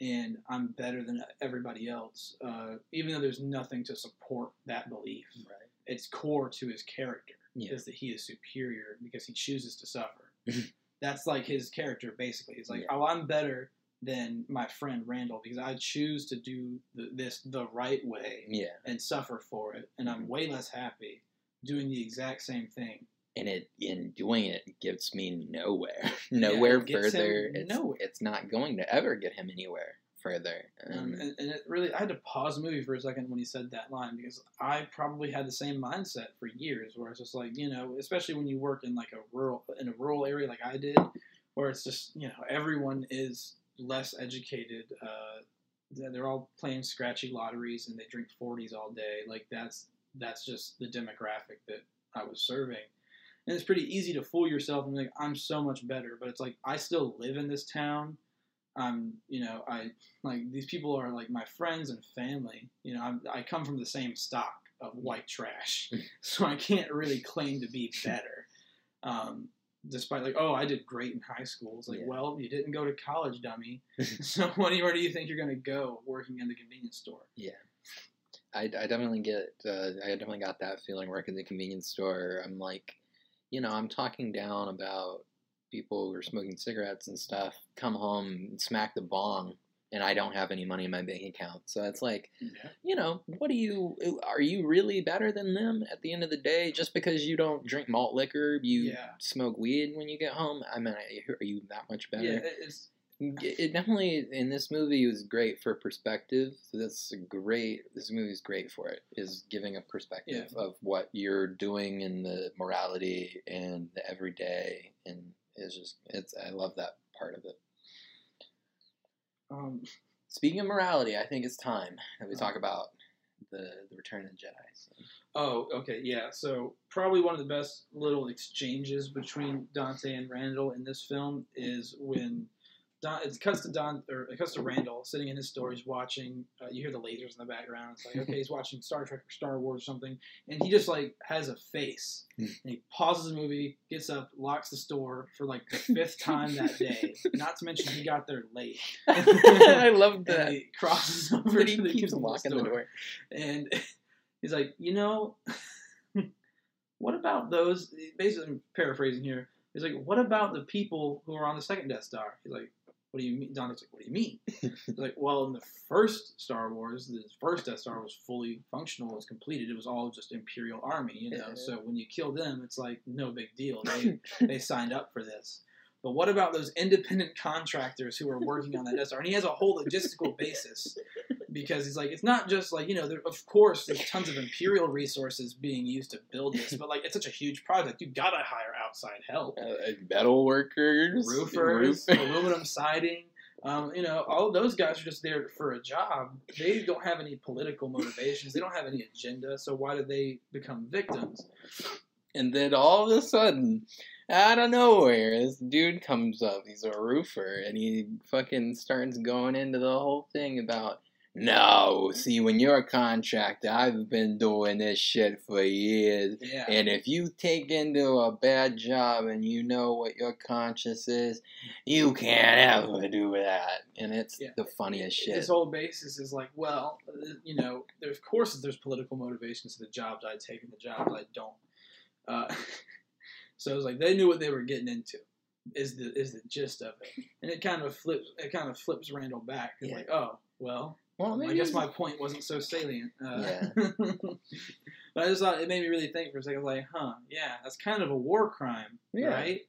and I'm better than everybody else. Uh, even though there's nothing to support that belief, Right. it's core to his character Yeah. is that he is superior because he chooses to suffer. That's like his character basically. He's like, Yeah. oh, I'm better than my friend Randall because I choose to do the, this the right way Yeah. and suffer for it, and I'm way less happy doing the exact same thing. And it in doing it gets me nowhere. nowhere it further. It's nowhere. it's not going to ever get him anywhere further. Um, Um, and, and it really, I had to pause the movie for a second when he said that line because I probably had the same mindset for years, where it's just like, you know, especially when you work in like a rural in a rural area like I did, where it's just you know everyone is less educated. Uh, they're they're all playing scratchy lotteries and they drink forties all day. Like that's that's just the demographic that I was serving. And it's pretty easy to fool yourself and be like, I'm so much better. But it's like, I still live in this town. I'm, you know, I, like, these people are like my friends and family. You know, I'm, I come from the same stock of white trash. so I can't really claim to be better. Um, despite, like, oh, I did great in high school. It's like, Yeah. well, you didn't go to college, dummy. so what do you, where do you think you're going to go working in the convenience store? I, I definitely get uh, I definitely got that feeling working in the convenience store. I'm like, you know, I'm talking down about people who are smoking cigarettes and stuff. Come home, and smack the bong, and I don't have any money in my bank account. So it's like, Yeah. you know, what do you are you really better than them at the end of the day? Just because you don't drink malt liquor, you Yeah. smoke weed when you get home. I mean, are you that much better? Yeah, it's, it definitely in this movie was great for perspective. So that's great. This movie is great for it. Is giving a perspective of what you're doing in the morality and the everyday, and it's just it's. I love that part of it. um, Speaking of morality, I think it's time that we talk about the the Return of the Jedi. So, Oh, okay, yeah. So probably one of the best little exchanges between Dante and Randall in this film is when Don, it cuts to Don or it cuts to Randall sitting in his store. He's watching. Uh, you hear the lasers in the background. It's like okay, he's watching Star Trek or Star Wars or something, and he just like has a face. and he pauses the movie, gets up, locks the store for like the fifth time that day. Not to mention he got there late. I love that. he crosses over to he the keeps locking the store door. and he's like, you know, what about those? Basically, I'm paraphrasing here. He's like, what about the people who are on the second Death Star? He's like, what do you mean? Donnie's like, what do you mean? He's like, well, in the first Star Wars, the first Death Star was fully functional, it was completed. It was all just Imperial Army, you know. Yeah. So when you kill them, it's like no big deal. They they signed up for this. But what about those independent contractors who are working on that Death Star? And he has a whole logistical basis because he's like, it's not just like you know, there, of course, there's tons of imperial resources being used to build this, but like it's such a huge project, you gotta hire outside help, Uh, metal workers, roofers, roof- aluminum siding. Um, you know, all those guys are just there for a job. They don't have any political motivations. They don't have any agenda. So why do they become victims? And then all of a sudden, out of nowhere, this dude comes up. He's a roofer, and he fucking starts going into the whole thing about No, see, when you're a contractor, I've been doing this shit for years. Yeah. And if you take into a bad job and you know what your conscience is, you can't ever do that. And it's Yeah. the funniest shit. His whole basis is like, well, uh, you know, of course there's political motivations to the jobs I take and the jobs I don't. Uh, so it's like they knew what they were getting into. Is the is the gist of it, and it kind of flips it kind of flips Randall back. It's Yeah. like, oh well, well, I guess my point wasn't so salient. Uh, Yeah. but I just thought it made me really think for a second, like, huh, yeah, that's kind of a war crime, Yeah. right?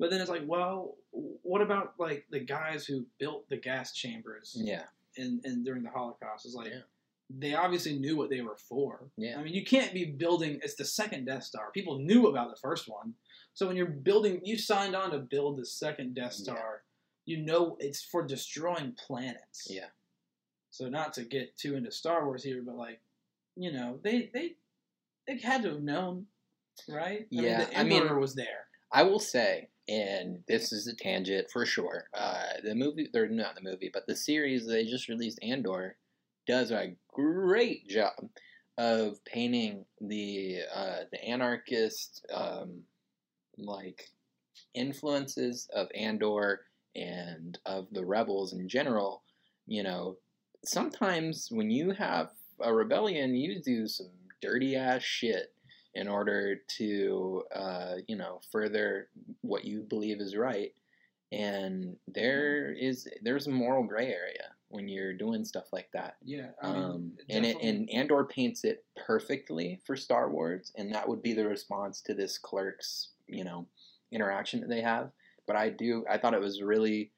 But then it's like, well, what about like the guys who built the gas chambers Yeah, in, in during the Holocaust? It's like Yeah. They obviously knew what they were for. yeah. I mean, you can't be building. It's the second Death Star. People knew about the first one, so when you're building, you signed on to build the second Death Yeah. Star. You know it's for destroying planets. Yeah. So not to get too into Star Wars here, but like, you know, they they they had to have known, right? I Yeah, mean, the I mean- was there. I will say, and this is a tangent for sure. Uh, the movie, or not the movie, but the series they just released, Andor, does a great job of painting the uh, the anarchist um, like influences of Andor and of the rebels in general. You know, sometimes when you have a rebellion, you do some dirty ass shit in order to, uh, you know, further what you believe is right. And there is there's a moral gray area when you're doing stuff like that. Yeah, I mean, Um, and it, and Andor paints it perfectly for Star Wars, and that would be the response to this clerk's, you know, interaction that they have. But I do, I thought it was really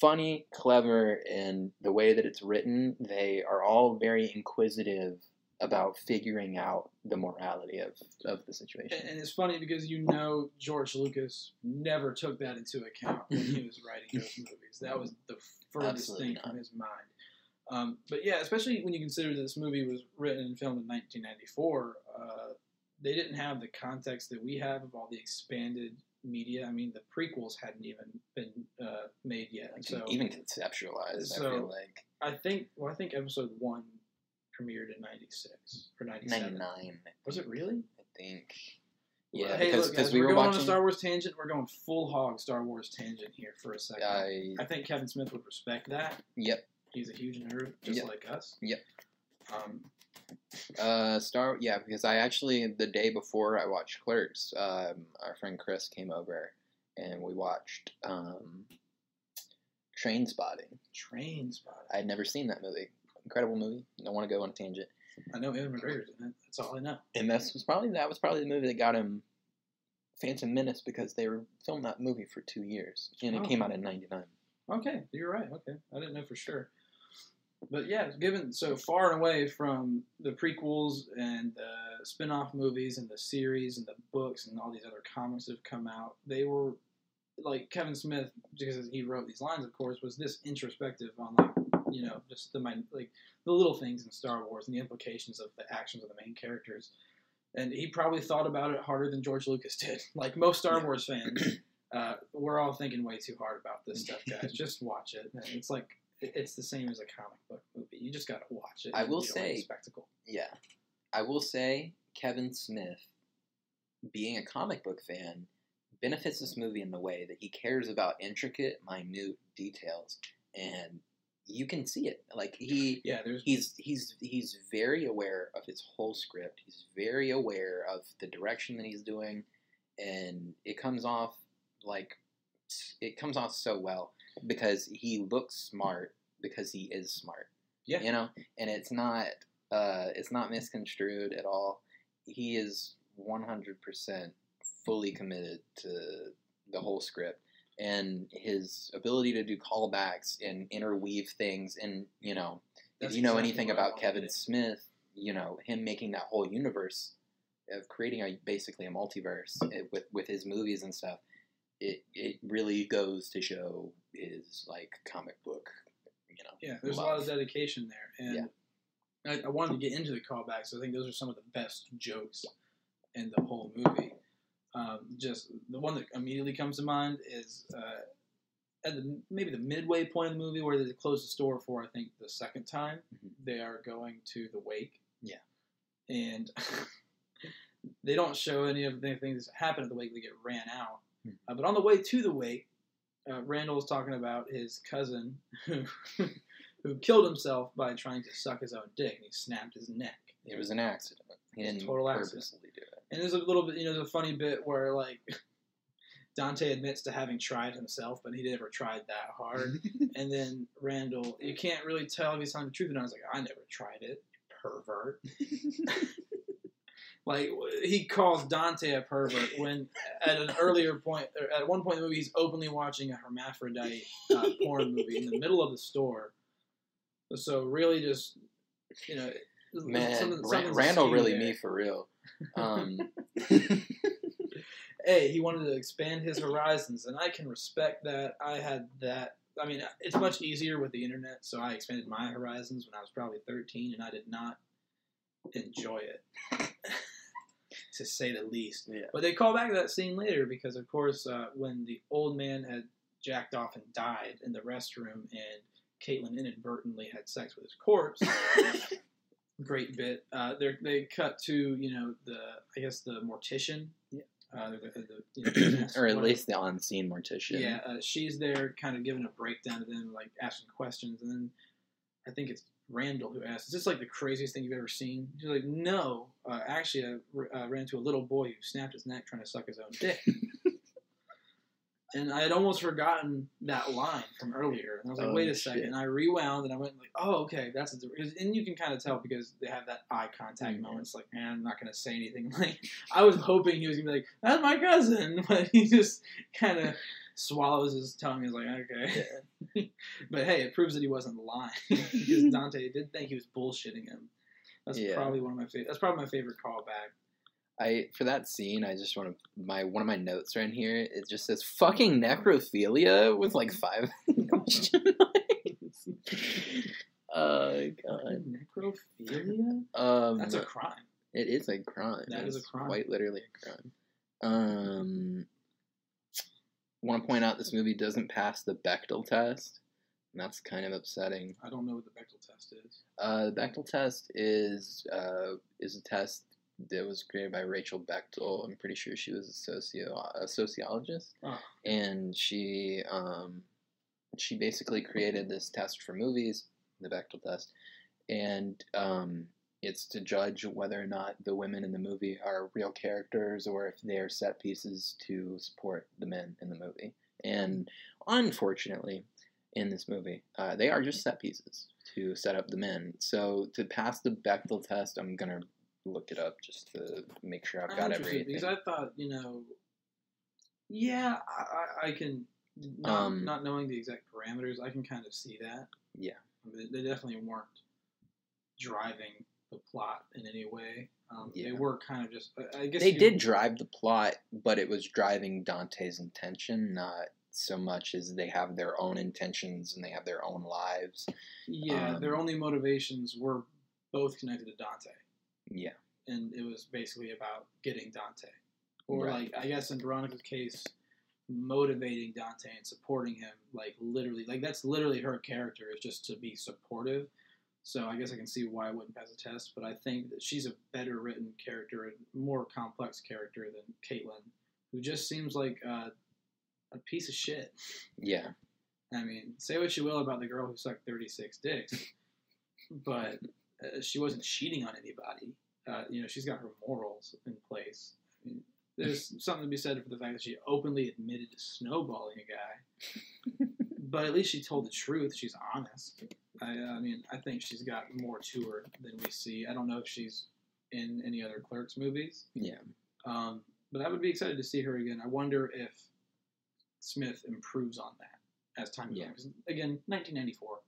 funny, clever, and the way that it's written, they are all very inquisitive about figuring out the morality of, of the situation. And, it's funny because you know George Lucas never took that into account when he was writing those movies. That was the furthest Absolutely thing not. from his mind. Um, but yeah, especially when you consider that this movie was written and filmed in 1994, uh, they didn't have the context that we have of all the expanded media. I mean, the prequels hadn't even been uh, made yet. Like, So even conceptualized, I so- feel like I think, well, I think episode one premiered in '96 or '97. 99, Was it really? I think. Yeah, hey, because look, because guys, we we're were going on a Star Wars tangent. We're going full hog Star Wars tangent here for a second. I I think Kevin Smith would respect that. yep. He's a huge nerd, just Yep. like us. Yep. Um, Uh, Star, yeah, because I actually the day before I watched Clerks, um, our friend Chris came over and we watched um, Trainspotting. train Spotting. I had never seen that movie. Incredible movie. Don't want to go on a tangent. I know Ewan McGregor's in it. That's all I know. And this was probably that was probably the movie that got him Phantom Menace because they were filming that movie for two years and it Oh. came out in '99. Okay, you're right. Okay, I didn't know for sure. But yeah, given so far and away from the prequels and the spin-off movies and the series and the books and all these other comics that have come out, they were like Kevin Smith, because he wrote these lines, of course, was this introspective on like you know just the min- like the little things in Star Wars and the implications of the actions of the main characters. And he probably thought about it harder than George Lucas did. Like most Star. Wars fans, uh, we're all thinking way too hard about this stuff, guys. Just watch it. It's like it's the same as a comic book movie. You just gotta watch it. I will say- spectacle. Yeah. I will say Kevin Smith, being a comic book fan, benefits this movie in the way that he cares about intricate, minute details. And you can see it. Like he Yeah, there's he's he's he's very aware of his whole script. He's very aware of the direction that he's doing and it comes off like it comes off so well because he looks smart because he is smart yeah. you know and it's not uh it's not misconstrued at all he is 100% fully committed to the whole script and his ability to do callbacks and interweave things and you know That's if you know exactly anything about Kevin it. Smith you know him making that whole universe of creating a basically a multiverse eh, with with his movies and stuff it it really goes to show his like comic book you know Yeah, there's a lot of dedication there, and I, I wanted to get into the callbacks. I think those are some of the best jokes in the whole movie. Um, just the one that immediately comes to mind is uh, at the maybe the midway point of the movie where they close the store for I think the second time, Mhm. they are going to the wake. Yeah. and they don't show any of the things that happen at the wake. They get ran out, Hmm. uh, but on the way to the wake, uh, Randall is talking about his cousin who who killed himself by trying to suck his own dick, and he snapped his neck. It was an accident. He It was a didn't total accident. purposely do it. And there's a little bit, you know, there's a funny bit where like Dante admits to having tried himself, but he never tried that hard. and then Randall, you can't really tell if he's telling the truth or not. I was like, I never tried it, pervert. like he calls Dante a pervert when at an earlier point, or at one point in the movie, he's openly watching a hermaphrodite uh, porn movie in the middle of the store. So really, just you know, Man, Randall really there. me for real. Um, hey, he wanted to expand his horizons, and I can respect that. I had that. I mean, it's much easier with the internet, so I expanded my horizons when I was probably 13, and I did not enjoy it, to say the least. Yeah. But they call back to that scene later because, of course, uh, when the old man had jacked off and died in the restroom, and Caitlin inadvertently had sex with his corpse. Great bit. Uh, they they cut to you know the I guess the mortician. Yeah. Uh, the, the, the, you know, or at whatever. least the on-scene mortician. Yeah, uh, she's there, kind of giving a breakdown to them, like asking questions, and then I think it's Randall who asks, "Is this like the craziest thing you've ever seen?" She's like, "No, uh, actually, I uh, ran into a little boy who snapped his neck trying to suck his own dick." and I had almost forgotten that line from earlier, and I was like, Oh, "Wait a shit. second. And I rewound, and I went like, "Oh, okay, that's a. And you can kind of tell because they have that eye contact Mhm. moment. It's like, man, I'm not gonna say anything. Like, I was hoping he was gonna be like, "That's my cousin," but he just kind of swallows his tongue. He's like, okay. but hey, it proves that he wasn't lying because Dante did think he was bullshitting him. That's Yeah. probably one of my favorite. That's probably my favorite callback. I for that scene, I just want to my one of my notes right here. It just says "fucking necrophilia" with like five question marks. Oh god. Necrophilia? Um, That's a crime. It is a crime. That is a crime. Quite literally a crime. Um, want to point out this movie doesn't pass the Bechdel test. And that's kind of upsetting. I don't know what the Bechdel test is. Uh, the Bechdel test is uh, is a test that was created by Rachel Bechdel. I'm pretty sure she was a socio a sociologist, Oh. and she um, she basically created this test for movies, the Bechdel test, and um, it's to judge whether or not the women in the movie are real characters or if they are set pieces to support the men in the movie. And unfortunately, in this movie, uh, they are just set pieces to set up the men. So to pass the Bechdel test, I'm gonna look it up just to make sure I've got everything. because I thought you know, yeah, I, I, can not, Um, not knowing the exact parameters, I can kind of see that. Yeah. They, they definitely weren't driving the plot in any way. Um, They were kind of just. I guess They did drive the plot, but it was driving Dante's intention, not so much as they have their own intentions and they have their own lives. Yeah, um, their only motivations were both connected to Dante, Yeah. and it was basically about getting Dante, or Right. like I guess in Veronica's case, motivating Dante and supporting him, like literally, like that's literally her character is just to be supportive. So I guess I can see why I wouldn't pass a test, but I think that she's a better written character and more complex character than Caitlin, who just seems like uh, a piece of shit. Yeah. I mean, say what you will about the girl who sucked 36 dicks, but uh, she wasn't cheating on anybody. Uh, you know, she's got her morals in place. I mean, there's something to be said for the fact that she openly admitted to snowballing a guy. but at least she told the truth. She's honest. I, I mean, I think she's got more to her than we see. I don't know if she's in any other Clerks movies. Yeah. Um, but I would be excited to see her again. I wonder if Smith improves on that as time goes Yeah. again, 1994.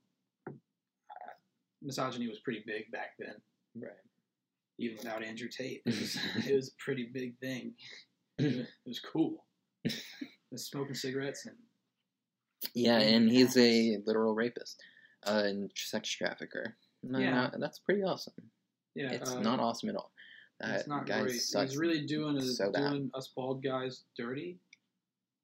Misogyny was pretty big back then, Right. even without Andrew Tate. It was, it was a pretty big thing. It was cool. Was smoking cigarettes and Yeah, and he's a literal rapist, uh, and sex trafficker. No, Yeah. no, that's pretty awesome. yeah, it's uh, not awesome at all. That It's not guy great. He's really doing a, so doing us bald guys dirty.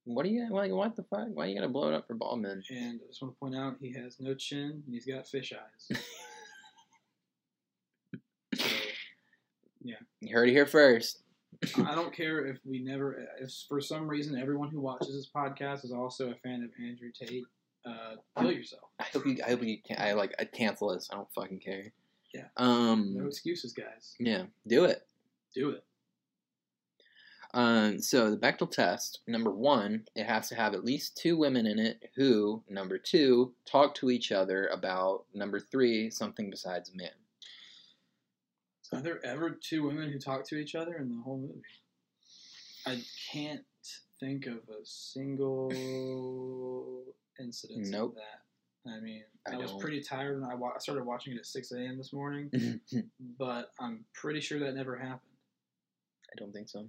What do you like? What the fuck? Why are you gotta blow it up for bald men? And I just want to point out he has no chin and he's got fish eyes. You heard it here first. I don't care if we never, if for some reason everyone who watches this podcast is also a fan of Andrew Tate. Uh, kill yourself. I hope you. I hope you. Can, I like. I cancel this. I don't fucking care. Yeah. Um. No excuses, guys. Yeah. Do it. Do it. Um, so the Bechdel test, number one, it has to have at least two women in it who, number two, talk to each other about number three, something besides a man. So are there ever two women who talk to each other in the whole movie? I can't think of a single incident Nope. of that. I mean, I I, was pretty tired when I, wa- I started watching it at 6 a.m. this morning, but I'm pretty sure that never happened. I don't think so.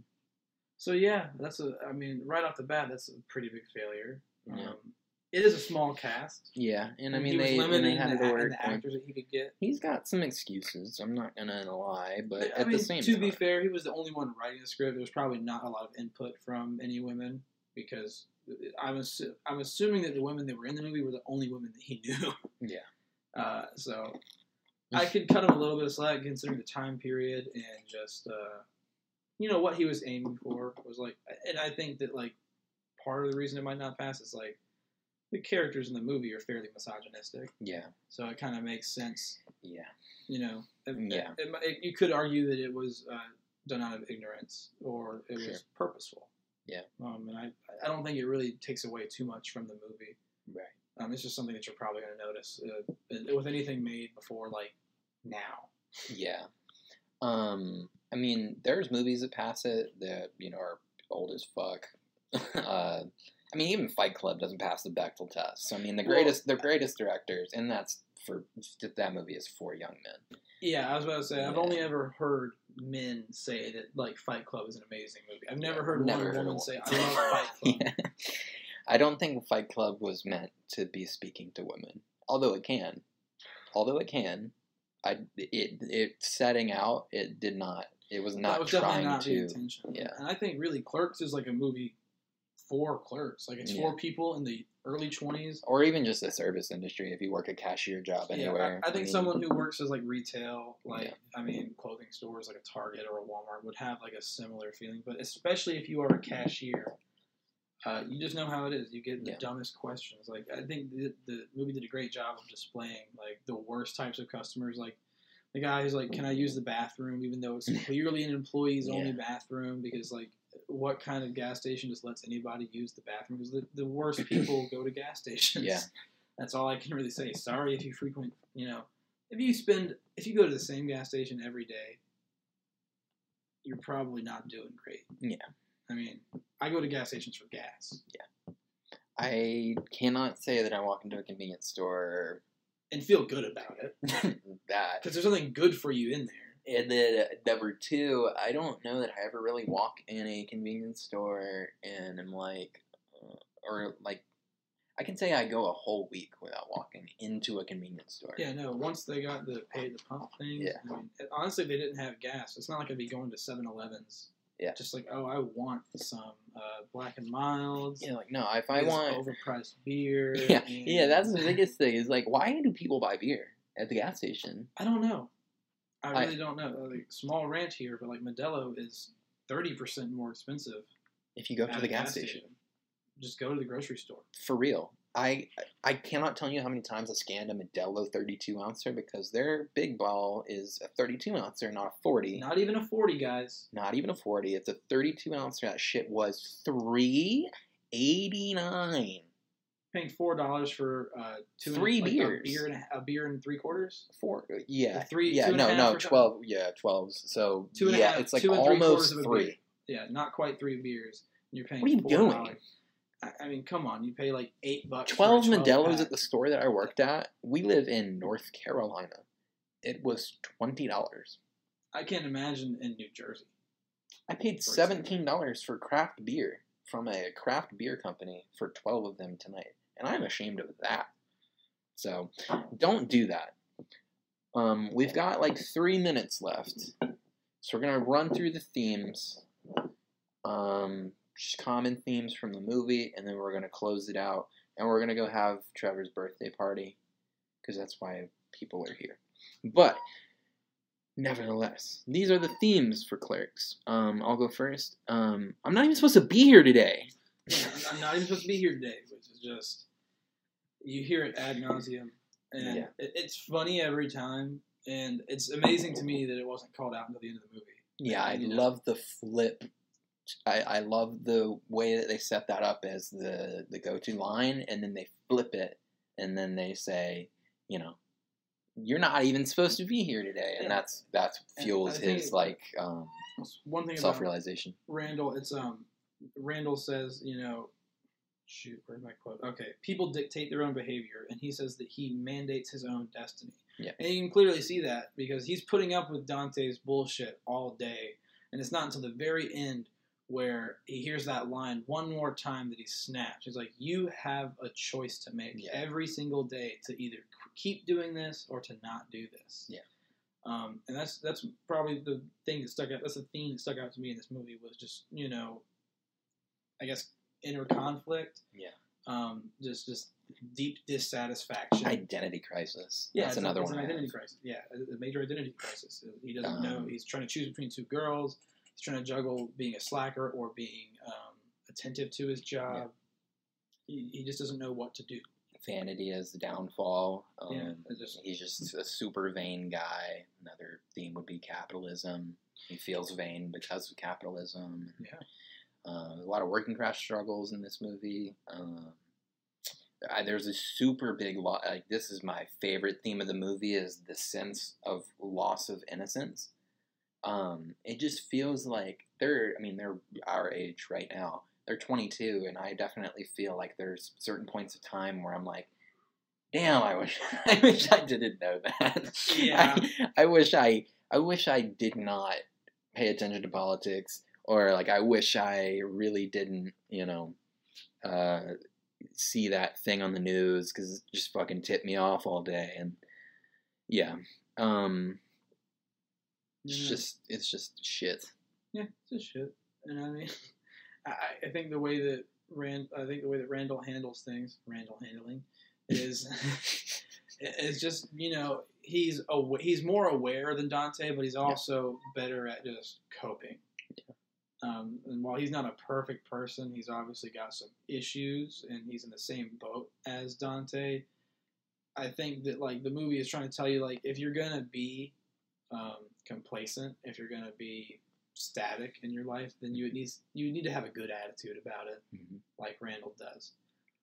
So yeah, that's a. I mean, right off the bat, that's a pretty big failure. Yeah. Um, it is a small cast, Yeah, and I mean they, and they had the, to work. the actors that he could get. He's got some excuses. I'm not gonna lie, but at mean, the same time. to time, be fair, he was the only one writing the script. There was probably not a lot of input from any women because I'm assu- I'm assuming that the women that were in the movie were the only women that he knew. Yeah. Uh, so I could cut him a little bit of slack considering the time period and just uh, you know what he was aiming for was like, and I think that like part of the reason it might not pass is like the characters in the movie are fairly misogynistic, yeah, so it kind of makes sense yeah, you know, it, Yeah. it, it, you could argue that it was uh, done out of ignorance or it Sure. was purposeful. Yeah. Um, and I, I don't think it really takes away too much from the movie. right. Um, it's just something that you're probably going to notice uh, with anything made before like now. Yeah. Um, I mean, there's movies that pass it that, you know, are old as fuck. uh, I mean, even Fight Club doesn't pass the Bechdel test. So, I mean, the Well- greatest, the greatest directors, and that's for that movie is for young men. Yeah, I was about to say I've only ever heard men say that like Fight Club is an amazing movie. I've never heard Never one heard woman say I love Fight Club. Yeah. I don't think Fight Club was meant to be speaking to women, although it can. Although it can, I it it setting out it did not. It was not was trying not to. yeah. and I think really Clerks is like a movie for clerks. Like it's Yeah. for people in the early twenties. Or even just the service industry, if you work a cashier job anywhere. Yeah, I, I think mean, someone who works as like retail, like Yeah. I mean, clothing stores like a Target or a Walmart would have like a similar feeling. But especially if you are a cashier, uh, you just know how it is. You get the Yeah. dumbest questions. Like I think the, the movie did a great job of displaying like the worst types of customers. Like the guy who's like, "Can I use the bathroom?" Even though it's clearly an employee's only bathroom, because like. What kind of gas station just lets anybody use the bathroom? Because the, the worst people go to gas stations. Yeah. That's all I can really say. Sorry if you frequent, you know, if you spend, if you go to the same gas station every day, you're probably not doing great. Yeah. I mean, I go to gas stations for gas Yeah. I cannot say that I walk into a convenience store and feel good about it that. because there's something good for you in there. And then number two, I don't know that I ever really walk in a convenience store and I'm like, uh, or like, I can say I go a whole week without walking into a convenience store. Yeah, no. Once they got the pay the pump thing, Yeah. I mean, honestly, they didn't have gas. It's not like I'd be going to 7-Elevens. Yeah. Just like, oh, I want some uh, Black and Milds. Yeah, like no, if I want, overpriced beer. yeah, and- yeah, that's the biggest thing. Is like, why do people buy beer at the gas station? I don't know. I I- really don't know. Like small rant here, but like Modelo is thirty percent more expensive If you go to the gas station, Just go to the grocery store. for real. I I cannot tell you how many times I scanned a Modelo 32 ouncer because their big ball is a 32 ouncer, not a 40. Not even a forty, guys. Not even a 40. It's a 32 ouncer. That shit was 389 Paying four dollars for uh, two Three like, beers. a beer and a, a beer and three quarters. Four, yeah, Or three- yeah, a no, no, or something? twelve, yeah, twelves. So Two and a yeah, half- it's like two and three almost a three. beer. Yeah, not quite three beers. You're paying. What are you $4. doing? I, I mean, come on. You pay like eight bucks. a Twelve Modelos pack. at the store that I worked at. We live in North Carolina. It was twenty dollars. I can't imagine in New Jersey. I paid seventeen dollars for craft beer from a craft beer company for twelve of them tonight, and I'm ashamed of that. So, don't do that. Um, we've got like three minutes left, so we're gonna run through the themes. Um, just common themes from the movie, and then we're gonna close it out, and we're gonna go have Treyvor's birthday party, because that's why people are here. But nevertheless, these are the themes for Clerks. Um, I'll go first. Um, I'm not even supposed to be here today. I'm not even supposed to be here today, which is just you hear it ad nauseum, and Yeah. it, it's funny every time, and it's amazing to me that it wasn't called out until the end of the movie. Yeah, I know. love the flip. I, I love the way that they set that up as the, the go to line, and then they flip it, and then they say, you know, you're not even supposed to be here today, and Yeah. that's that's fuels his like um, One thing self realization. Randall, it's um, Randall says, you know, shoot, where's my quote? Okay, people dictate their own behavior, and he says that he mandates his own destiny. Yeah. and you can clearly see that because he's putting up with Dante's bullshit all day, and it's not until the very end where he hears that line one more time that he snaps. He's like, "You have a choice to make Yeah. every single day to either keep doing this or to not do this." Yeah. Um, and that's that's probably the thing that stuck out. That's the theme that stuck out to me in this movie was just you know, I guess inner conflict. Yeah. Um, just just deep dissatisfaction. Identity crisis. yeah, that's it's, another a, it's one. an identity crisis. Yeah, a, a major identity crisis. He doesn't know. Um, He's trying to choose between two girls. He's trying to juggle being a slacker or being um, attentive to his job. He, he just doesn't know what to do. Vanity as the downfall. Um, Yeah, just- he's just a super vain guy. Another theme would be capitalism. He feels vain because of capitalism. Yeah. Uh, a lot of working class struggles in this movie. Um, I, there's a super big lo- like this is my favorite theme of the movie is the sense of loss of innocence. Um, it just feels like they're I mean they're our age right now. They're 22 and I definitely feel like there's certain points of time where I'm like damn I wish I wish I didn't know that. Yeah. I, I wish I I wish I did not pay attention to politics or like I wish I really didn't, you know, uh, see that thing on the news because it just fucking tipped me off all day and yeah, um, it's Yeah. just it's just shit. Yeah, it's just shit. And I mean, I, I think the way that Rand, I think the way that Randall handles things, Randall handling, is is just you know he's aw- he's more aware than Dante, but he's also better at just coping. Um, and while he's not a perfect person, he's obviously got some issues, and he's in the same boat as Dante. I think that like the movie is trying to tell you like if you're gonna be um, complacent, if you're gonna be static in your life, then you need you need to have a good attitude about it, like Randall does.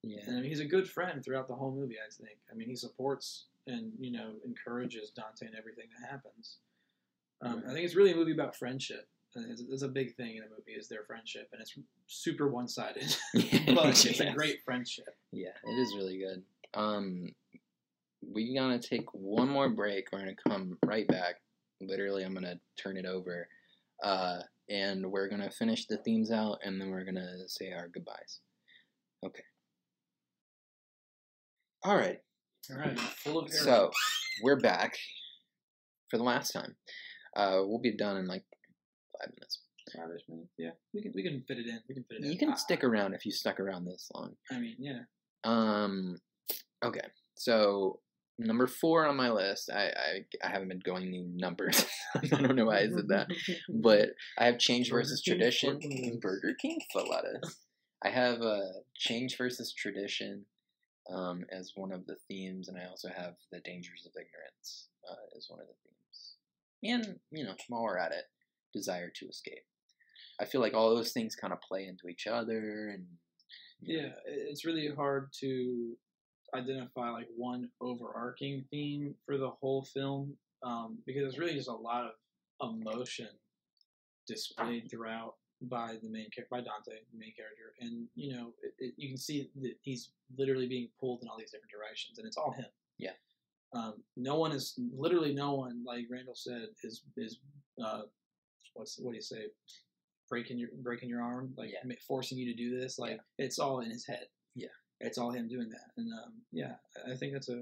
Yeah, And I mean, he's a good friend throughout the whole movie. I think. I mean, he supports and you know encourages Dante in everything that happens. Um, I think it's really a movie about friendship. And it's, a big thing in a movie is their friendship, and it's super one sided, but it's a great friendship. Yeah, it is really good. Um, we gonna take one more break. We're gonna come right back. Literally, I'm gonna turn it over, uh, and we're gonna finish the themes out, and then we're gonna say our goodbyes. Okay. All right. All right, full of So we're back for the last time. Uh, we'll be done in like five minutes. five-ish minutes. Yeah, we can we can fit it in. We can fit it in. You can stick around if you stuck around this long. I mean, yeah. Um, okay. So number four on my list, I I, I haven't been going the numbers. I don't know why I said that, but I have change versus tradition. Burger King lettuce. I have uh, change versus tradition um, as one of the themes, and I also have the dangers of ignorance uh, as one of the themes. And you know, while we're at it, desire to escape. I feel like all those things kind of play into each other, and you know, Yeah, it's really hard to identify like one overarching theme for the whole film um, because it's really just a lot of emotion displayed throughout by the main character, by Dante, the main character, and you know it, it, you can see that he's literally being pulled in all these different directions, and it's all him. Yeah. Um, no one is literally no one like Randall said is is uh, what's what do you say breaking your breaking your arm like Yeah. forcing you to do this like it's all in his head Yeah. it's all him doing that and um, yeah I- think that's a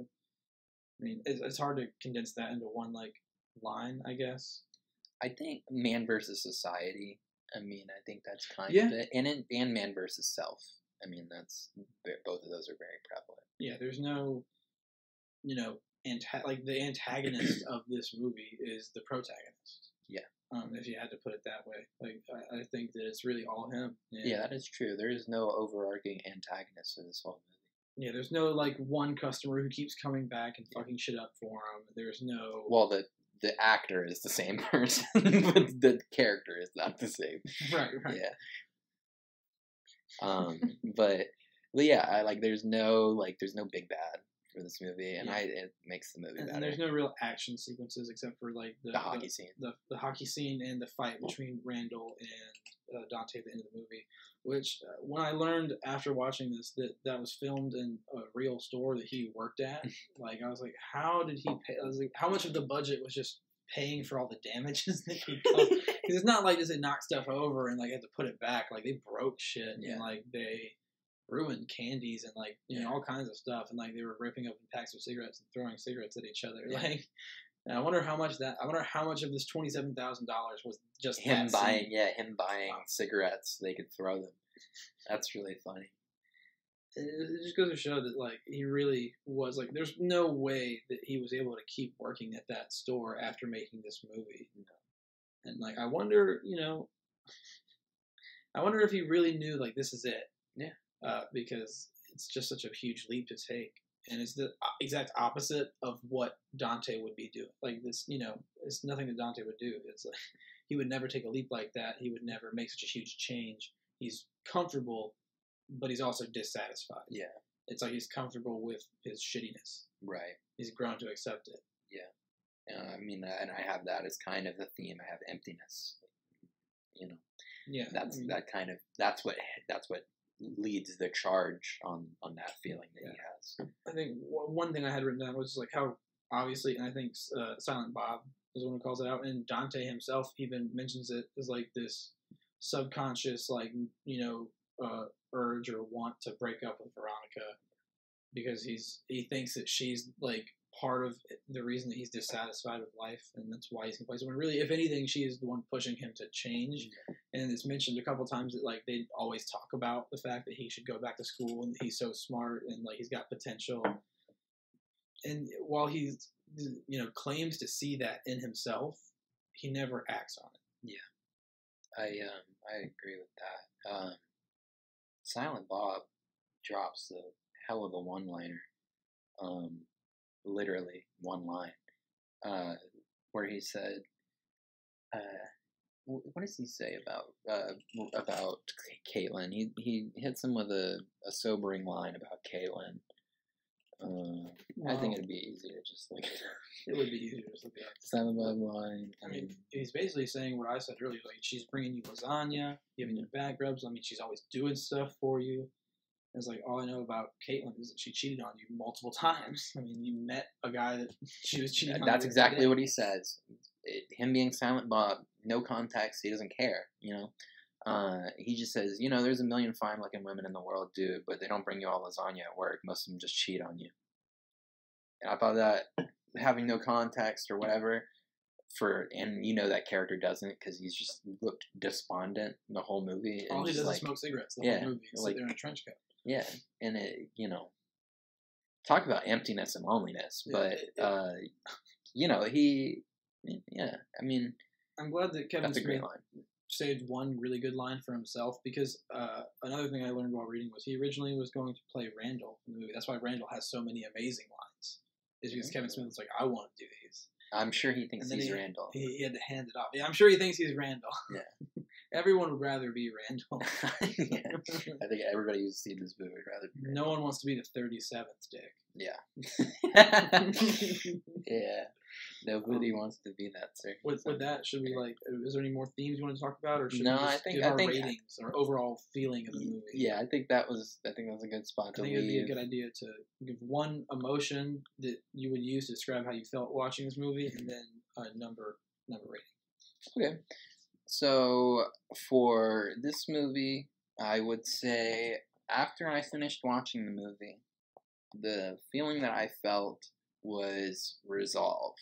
I mean it's, it's hard to condense that into one like line I guess I think man versus society I mean, I think that's kind Yeah. of it. And in, and Man versus Self. I mean, that's both of those are very prevalent. Yeah, there's no, you know, anta- like the antagonist of this movie is the protagonist. Yeah. Um, if you had to put it that way, like I, I think that it's really all him. And, Yeah, that is true. There is no overarching antagonist to this whole movie. Yeah, there's no like one customer who keeps coming back and fucking shit up for him. There's no. Well, the the actor is the same person, but the character is not the same. right, right. Yeah. Um, but, but yeah, I like. There's no like. There's no big bad for this movie, and Yeah. I it makes the movie And, better. and there's no real action sequences except for like the, the hockey scene. the, the hockey scene and the fight between Randall and uh, Dante at the end of the movie. Which, uh, when I learned after watching this that that was filmed in a real store that he worked at, like I was like, how did he pay? I was like, how much of the budget was just paying for all the damages that he caused? Because it's not like just it knocked stuff over and like had to put it back. Like they broke shit Yeah. and like they ruined candies and like you know all kinds of stuff and like they were ripping open packs of cigarettes and throwing cigarettes at each other. Like, and I wonder how much that. I wonder how much of this twenty seven thousand dollars was just him buying, scene. yeah, him buying Wow. cigarettes. so They could throw them. That's really funny. It it just goes to show that like he really was like. There's no way that he was able to keep working at that store after making this movie. And like, I wonder, you know, I wonder if he really knew like this is it. Yeah. Uh, because it's just such a huge leap to take, and it's the exact opposite of what Dante would be doing. Like this, you know, it's nothing that Dante would do. It's like he would never take a leap like that. He would never make such a huge change. He's comfortable, but he's also dissatisfied. Yeah. It's like he's comfortable with his shittiness. Right. He's grown to accept it. Uh, I mean, uh, and I have that as kind of the theme. I have emptiness. You know, Yeah, that's I mean, that kind of that's what that's what leads the charge on on that feeling that he has. I think one thing I had written down was like how obviously, and I think uh, Silent Bob is the one who calls it out, and Dante himself even mentions it as like this subconscious, like you know, uh, urge or want to break up with Veronica because he's he thinks that she's like part of the reason that he's dissatisfied with life, and that's why he's complacent. When really, if anything, she is the one pushing him to change. And it's mentioned a couple times that like they always talk about the fact that he should go back to school and he's so smart and like he's got potential. And while he's you know claims to see that in himself, he never acts on it. Yeah, I um I agree with that. Um, Silent Bob drops the hell of a one liner, um, literally one line, uh, where he said, uh, what does he say about uh, about Caitlin? He he hits him with a, a sobering line about Caitlin. Uh, I think it'd be easier just like it would be easier to look at. Silent Bob line. I mean, he's basically saying what I said earlier. Like she's bringing you lasagna, giving you back rubs. I mean, she's always doing stuff for you. It's like all I know about Caitlin is that she cheated on you multiple times. I mean, you met a guy that she was cheating. Yeah, on that's exactly what he says. It, him being Silent Bob, no context, he doesn't care. You know, uh, he just says, you know, there's a million fine-looking women in the world, dude, but they don't bring you all lasagna at work. Most of them just cheat on you. And I thought that having no context or whatever for, and you know that character doesn't because he's just looked despondent the whole movie. All he does like, is smoke cigarettes the yeah, whole movie. like- sit there in a trench coat. Yeah, and it, you know, talk about emptiness and loneliness. But uh, you know, he, yeah, I mean, I'm glad that Kevin that's a great Smith line. saved one really good line for himself because uh, another thing I learned while reading was he originally was going to play Randall in the movie. That's why Randall has so many amazing lines. Is because Kevin Smith was like, I want to do these. I'm sure he thinks he's he- Randall. He, he had to hand it off. Yeah, I'm sure he thinks he's Randall. Yeah. Everyone would rather be Randall. yeah. I think everybody who's seen this movie would rather. Be no one wants to be the 37th dick. Yeah. yeah. Nobody um, wants to be that sir. With, with that, should we like? Is there any more themes you want to talk about, or should No, we just I think- give I our think- ratings or overall feeling of the movie? Yeah, I think that was. I think that was a good spot I to think it'd be a good idea to give one emotion that you would use to describe how you felt watching this movie, and then a number number rating. Okay. So for this movie, I would say after I finished watching the movie, the feeling that I felt was resolve.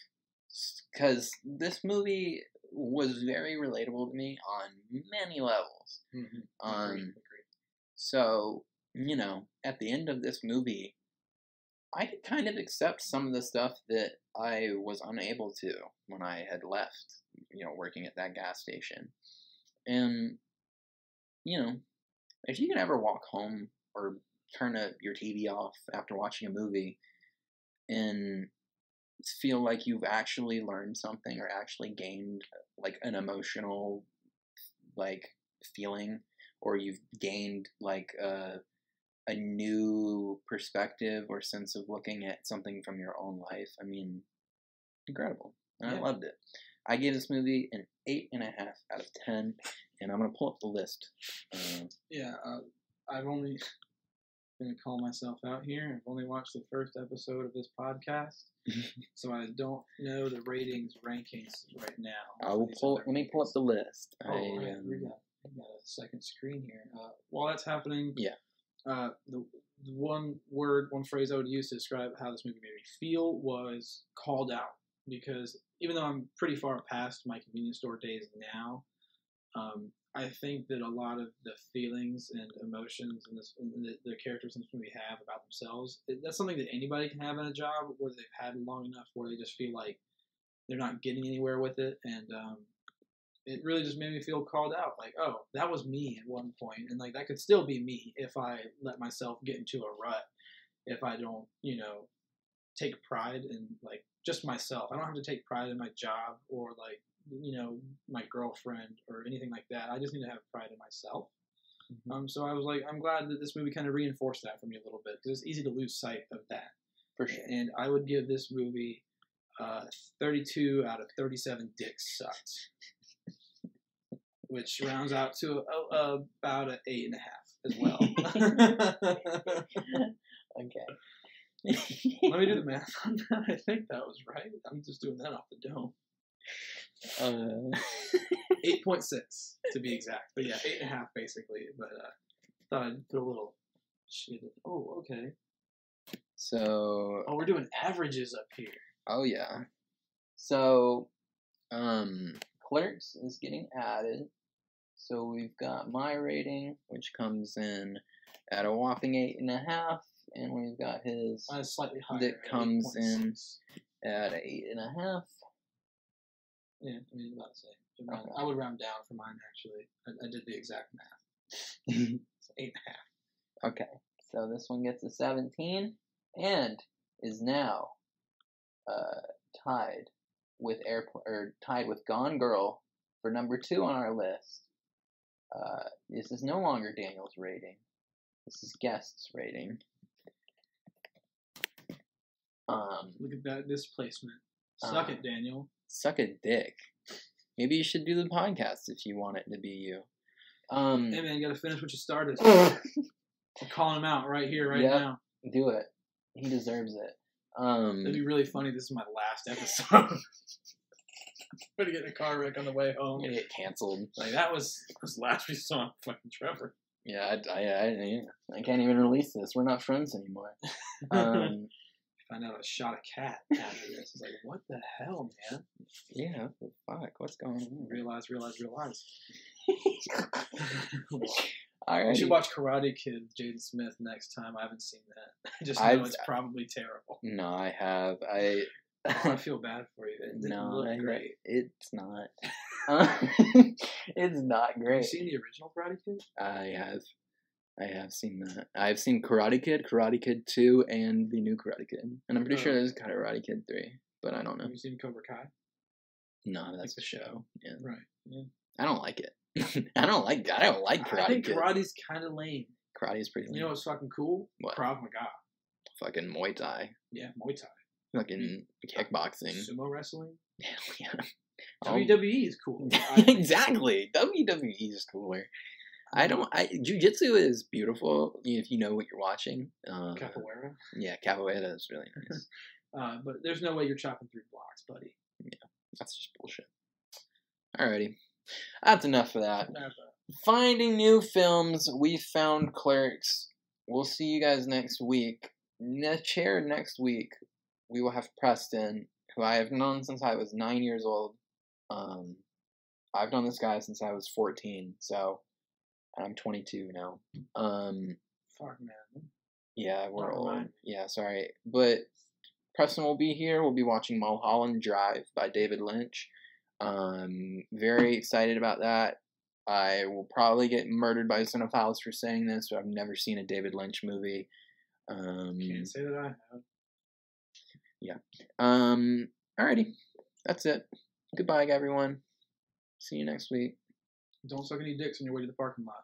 because this movie was very relatable to me on many levels. Mm-hmm. Um, so you know, at the end of this movie, I could kind of accept some of the stuff that I was unable to when I had left. You know, working at that gas station, and you know, if you can ever walk home or turn a, your TV off after watching a movie and feel like you've actually learned something or actually gained like an emotional like feeling or you've gained like a a new perspective or sense of looking at something from your own life. I mean, incredible. And I loved it. I gave this movie an eight and a half out of ten, and I'm gonna pull up the list. Uh, Yeah, uh, I've only gonna call myself out here. I've only watched the first episode of this podcast, so I don't know the ratings rankings right now. I will pull. Let me pull up the list. Oh, I, right, we um, got we got a second screen here. Uh, while that's happening, Yeah. Uh, the, the one word, one phrase I would use to describe how this movie made me feel was called out. Because even though I'm pretty far past my convenience store days now, um, I think that a lot of the feelings and emotions and, the, the characters in this movie have about themselves, that's something that anybody can have in a job where they've had long enough where they just feel like they're not getting anywhere with it. And um, it really just made me feel called out. Like, oh, that was me at one point, and like that could still be me if I let myself get into a rut. If I don't, you know, take pride in like just myself. I don't have to take pride in my job or like you know my girlfriend or anything like that. I just need to have pride in myself. Mhm. Um, so I was like, I'm glad that this movie kind of reinforced that for me a little bit because it's easy to lose sight of that. for sure. And I would give this movie uh, 32 out of 37 dicks sucked, which rounds out to uh, uh, about an eight and a half as well. Okay. Let me do the math on that. I think that was right. I'm just doing that off the dome. Uh, 8.6 to be exact. But yeah, eight and a half basically. But uh, thought I'd put a little shit. Oh, okay. so Oh, we're doing averages up here. Oh yeah. So, um, Clerks is getting added. So we've got my rating, which comes in at a whopping eight and a half, and we've got his is slightly higher. That comes in at eight and a half. Yeah, I mean, about the same. Okay. I would round down for mine actually. I, I did the exact math. So eight and a half. Okay, so this one gets a seventeen, and is now uh, tied with air or tied with Gone Girl for number two on our list. Uh, this is no longer Daniel's rating. This is guest's rating. Um, Look at that displacement. Suck Uh, it, Daniel. suck a dick. Maybe you should do the podcast if you want it to be you. Um, Hey man, you gotta finish what you started. I'm calling him out right here, right Yep. now. do it. He deserves it. Um, It'd be really funny. This is my last episode. I'm gonna get in a car wreck on the way home. gonna get canceled. Like that was was last we saw fucking Treyvor. Yeah, I, I, I, I can't even release this. We're not friends anymore. Um, Find out I shot a cat after this. It's like, what the hell, man? yeah, what the fuck? What's going on? Realize, realize, realize. You should watch Karate Kid Jaden Smith next time. I haven't seen that. I just know I've- it's probably terrible. No, I have. I. I feel bad for you. It no, great. It's not. it's not Have you seen the original Karate Kid? I have. I have seen that. I've seen Karate Kid, Karate Kid 2, and the new Karate Kid. And I'm pretty sure Oh. there's Karate Kid 3, but I don't know. Have you seen Cobra Kai? No, that's the show. Yeah. Right. I don't like it. I don't like I don't like Karate I think Kid. karate's kind of lame. Karate is pretty lame. You know what's fucking cool? What? Krav Maga. fucking Muay Thai. Yeah, Muay Thai. Fucking kickboxing. Sumo wrestling. Hell yeah. WWE is cool. Exactly. WWE is cooler. I don't. I jujitsu is beautiful if you know what you're watching. Uh, Capoeira. yeah, capoeira is really nice. Uh, but there's no way you're chopping through blocks, buddy. Yeah, that's just bullshit. Alrighty, that's enough for that. Never. Finding new films. We found Clerks. We'll see you guys next week. Ne- chair next week. We will have Preston, who I have known since I was nine years old. Um, I've known this guy since I was 14, so I'm 22 now. Um, Fuck man. yeah, we're old. Yeah, sorry. But Preston will be here. We'll be watching Mulholland Drive by David Lynch. Um, very excited about that. I will probably get murdered by cinephiles for saying this, but I've never seen a David Lynch movie. Um, Can't say that I have. Um, alrighty, that's it. Goodbye, everyone. See you next week. Don't suck any dicks on your way to the parking lot.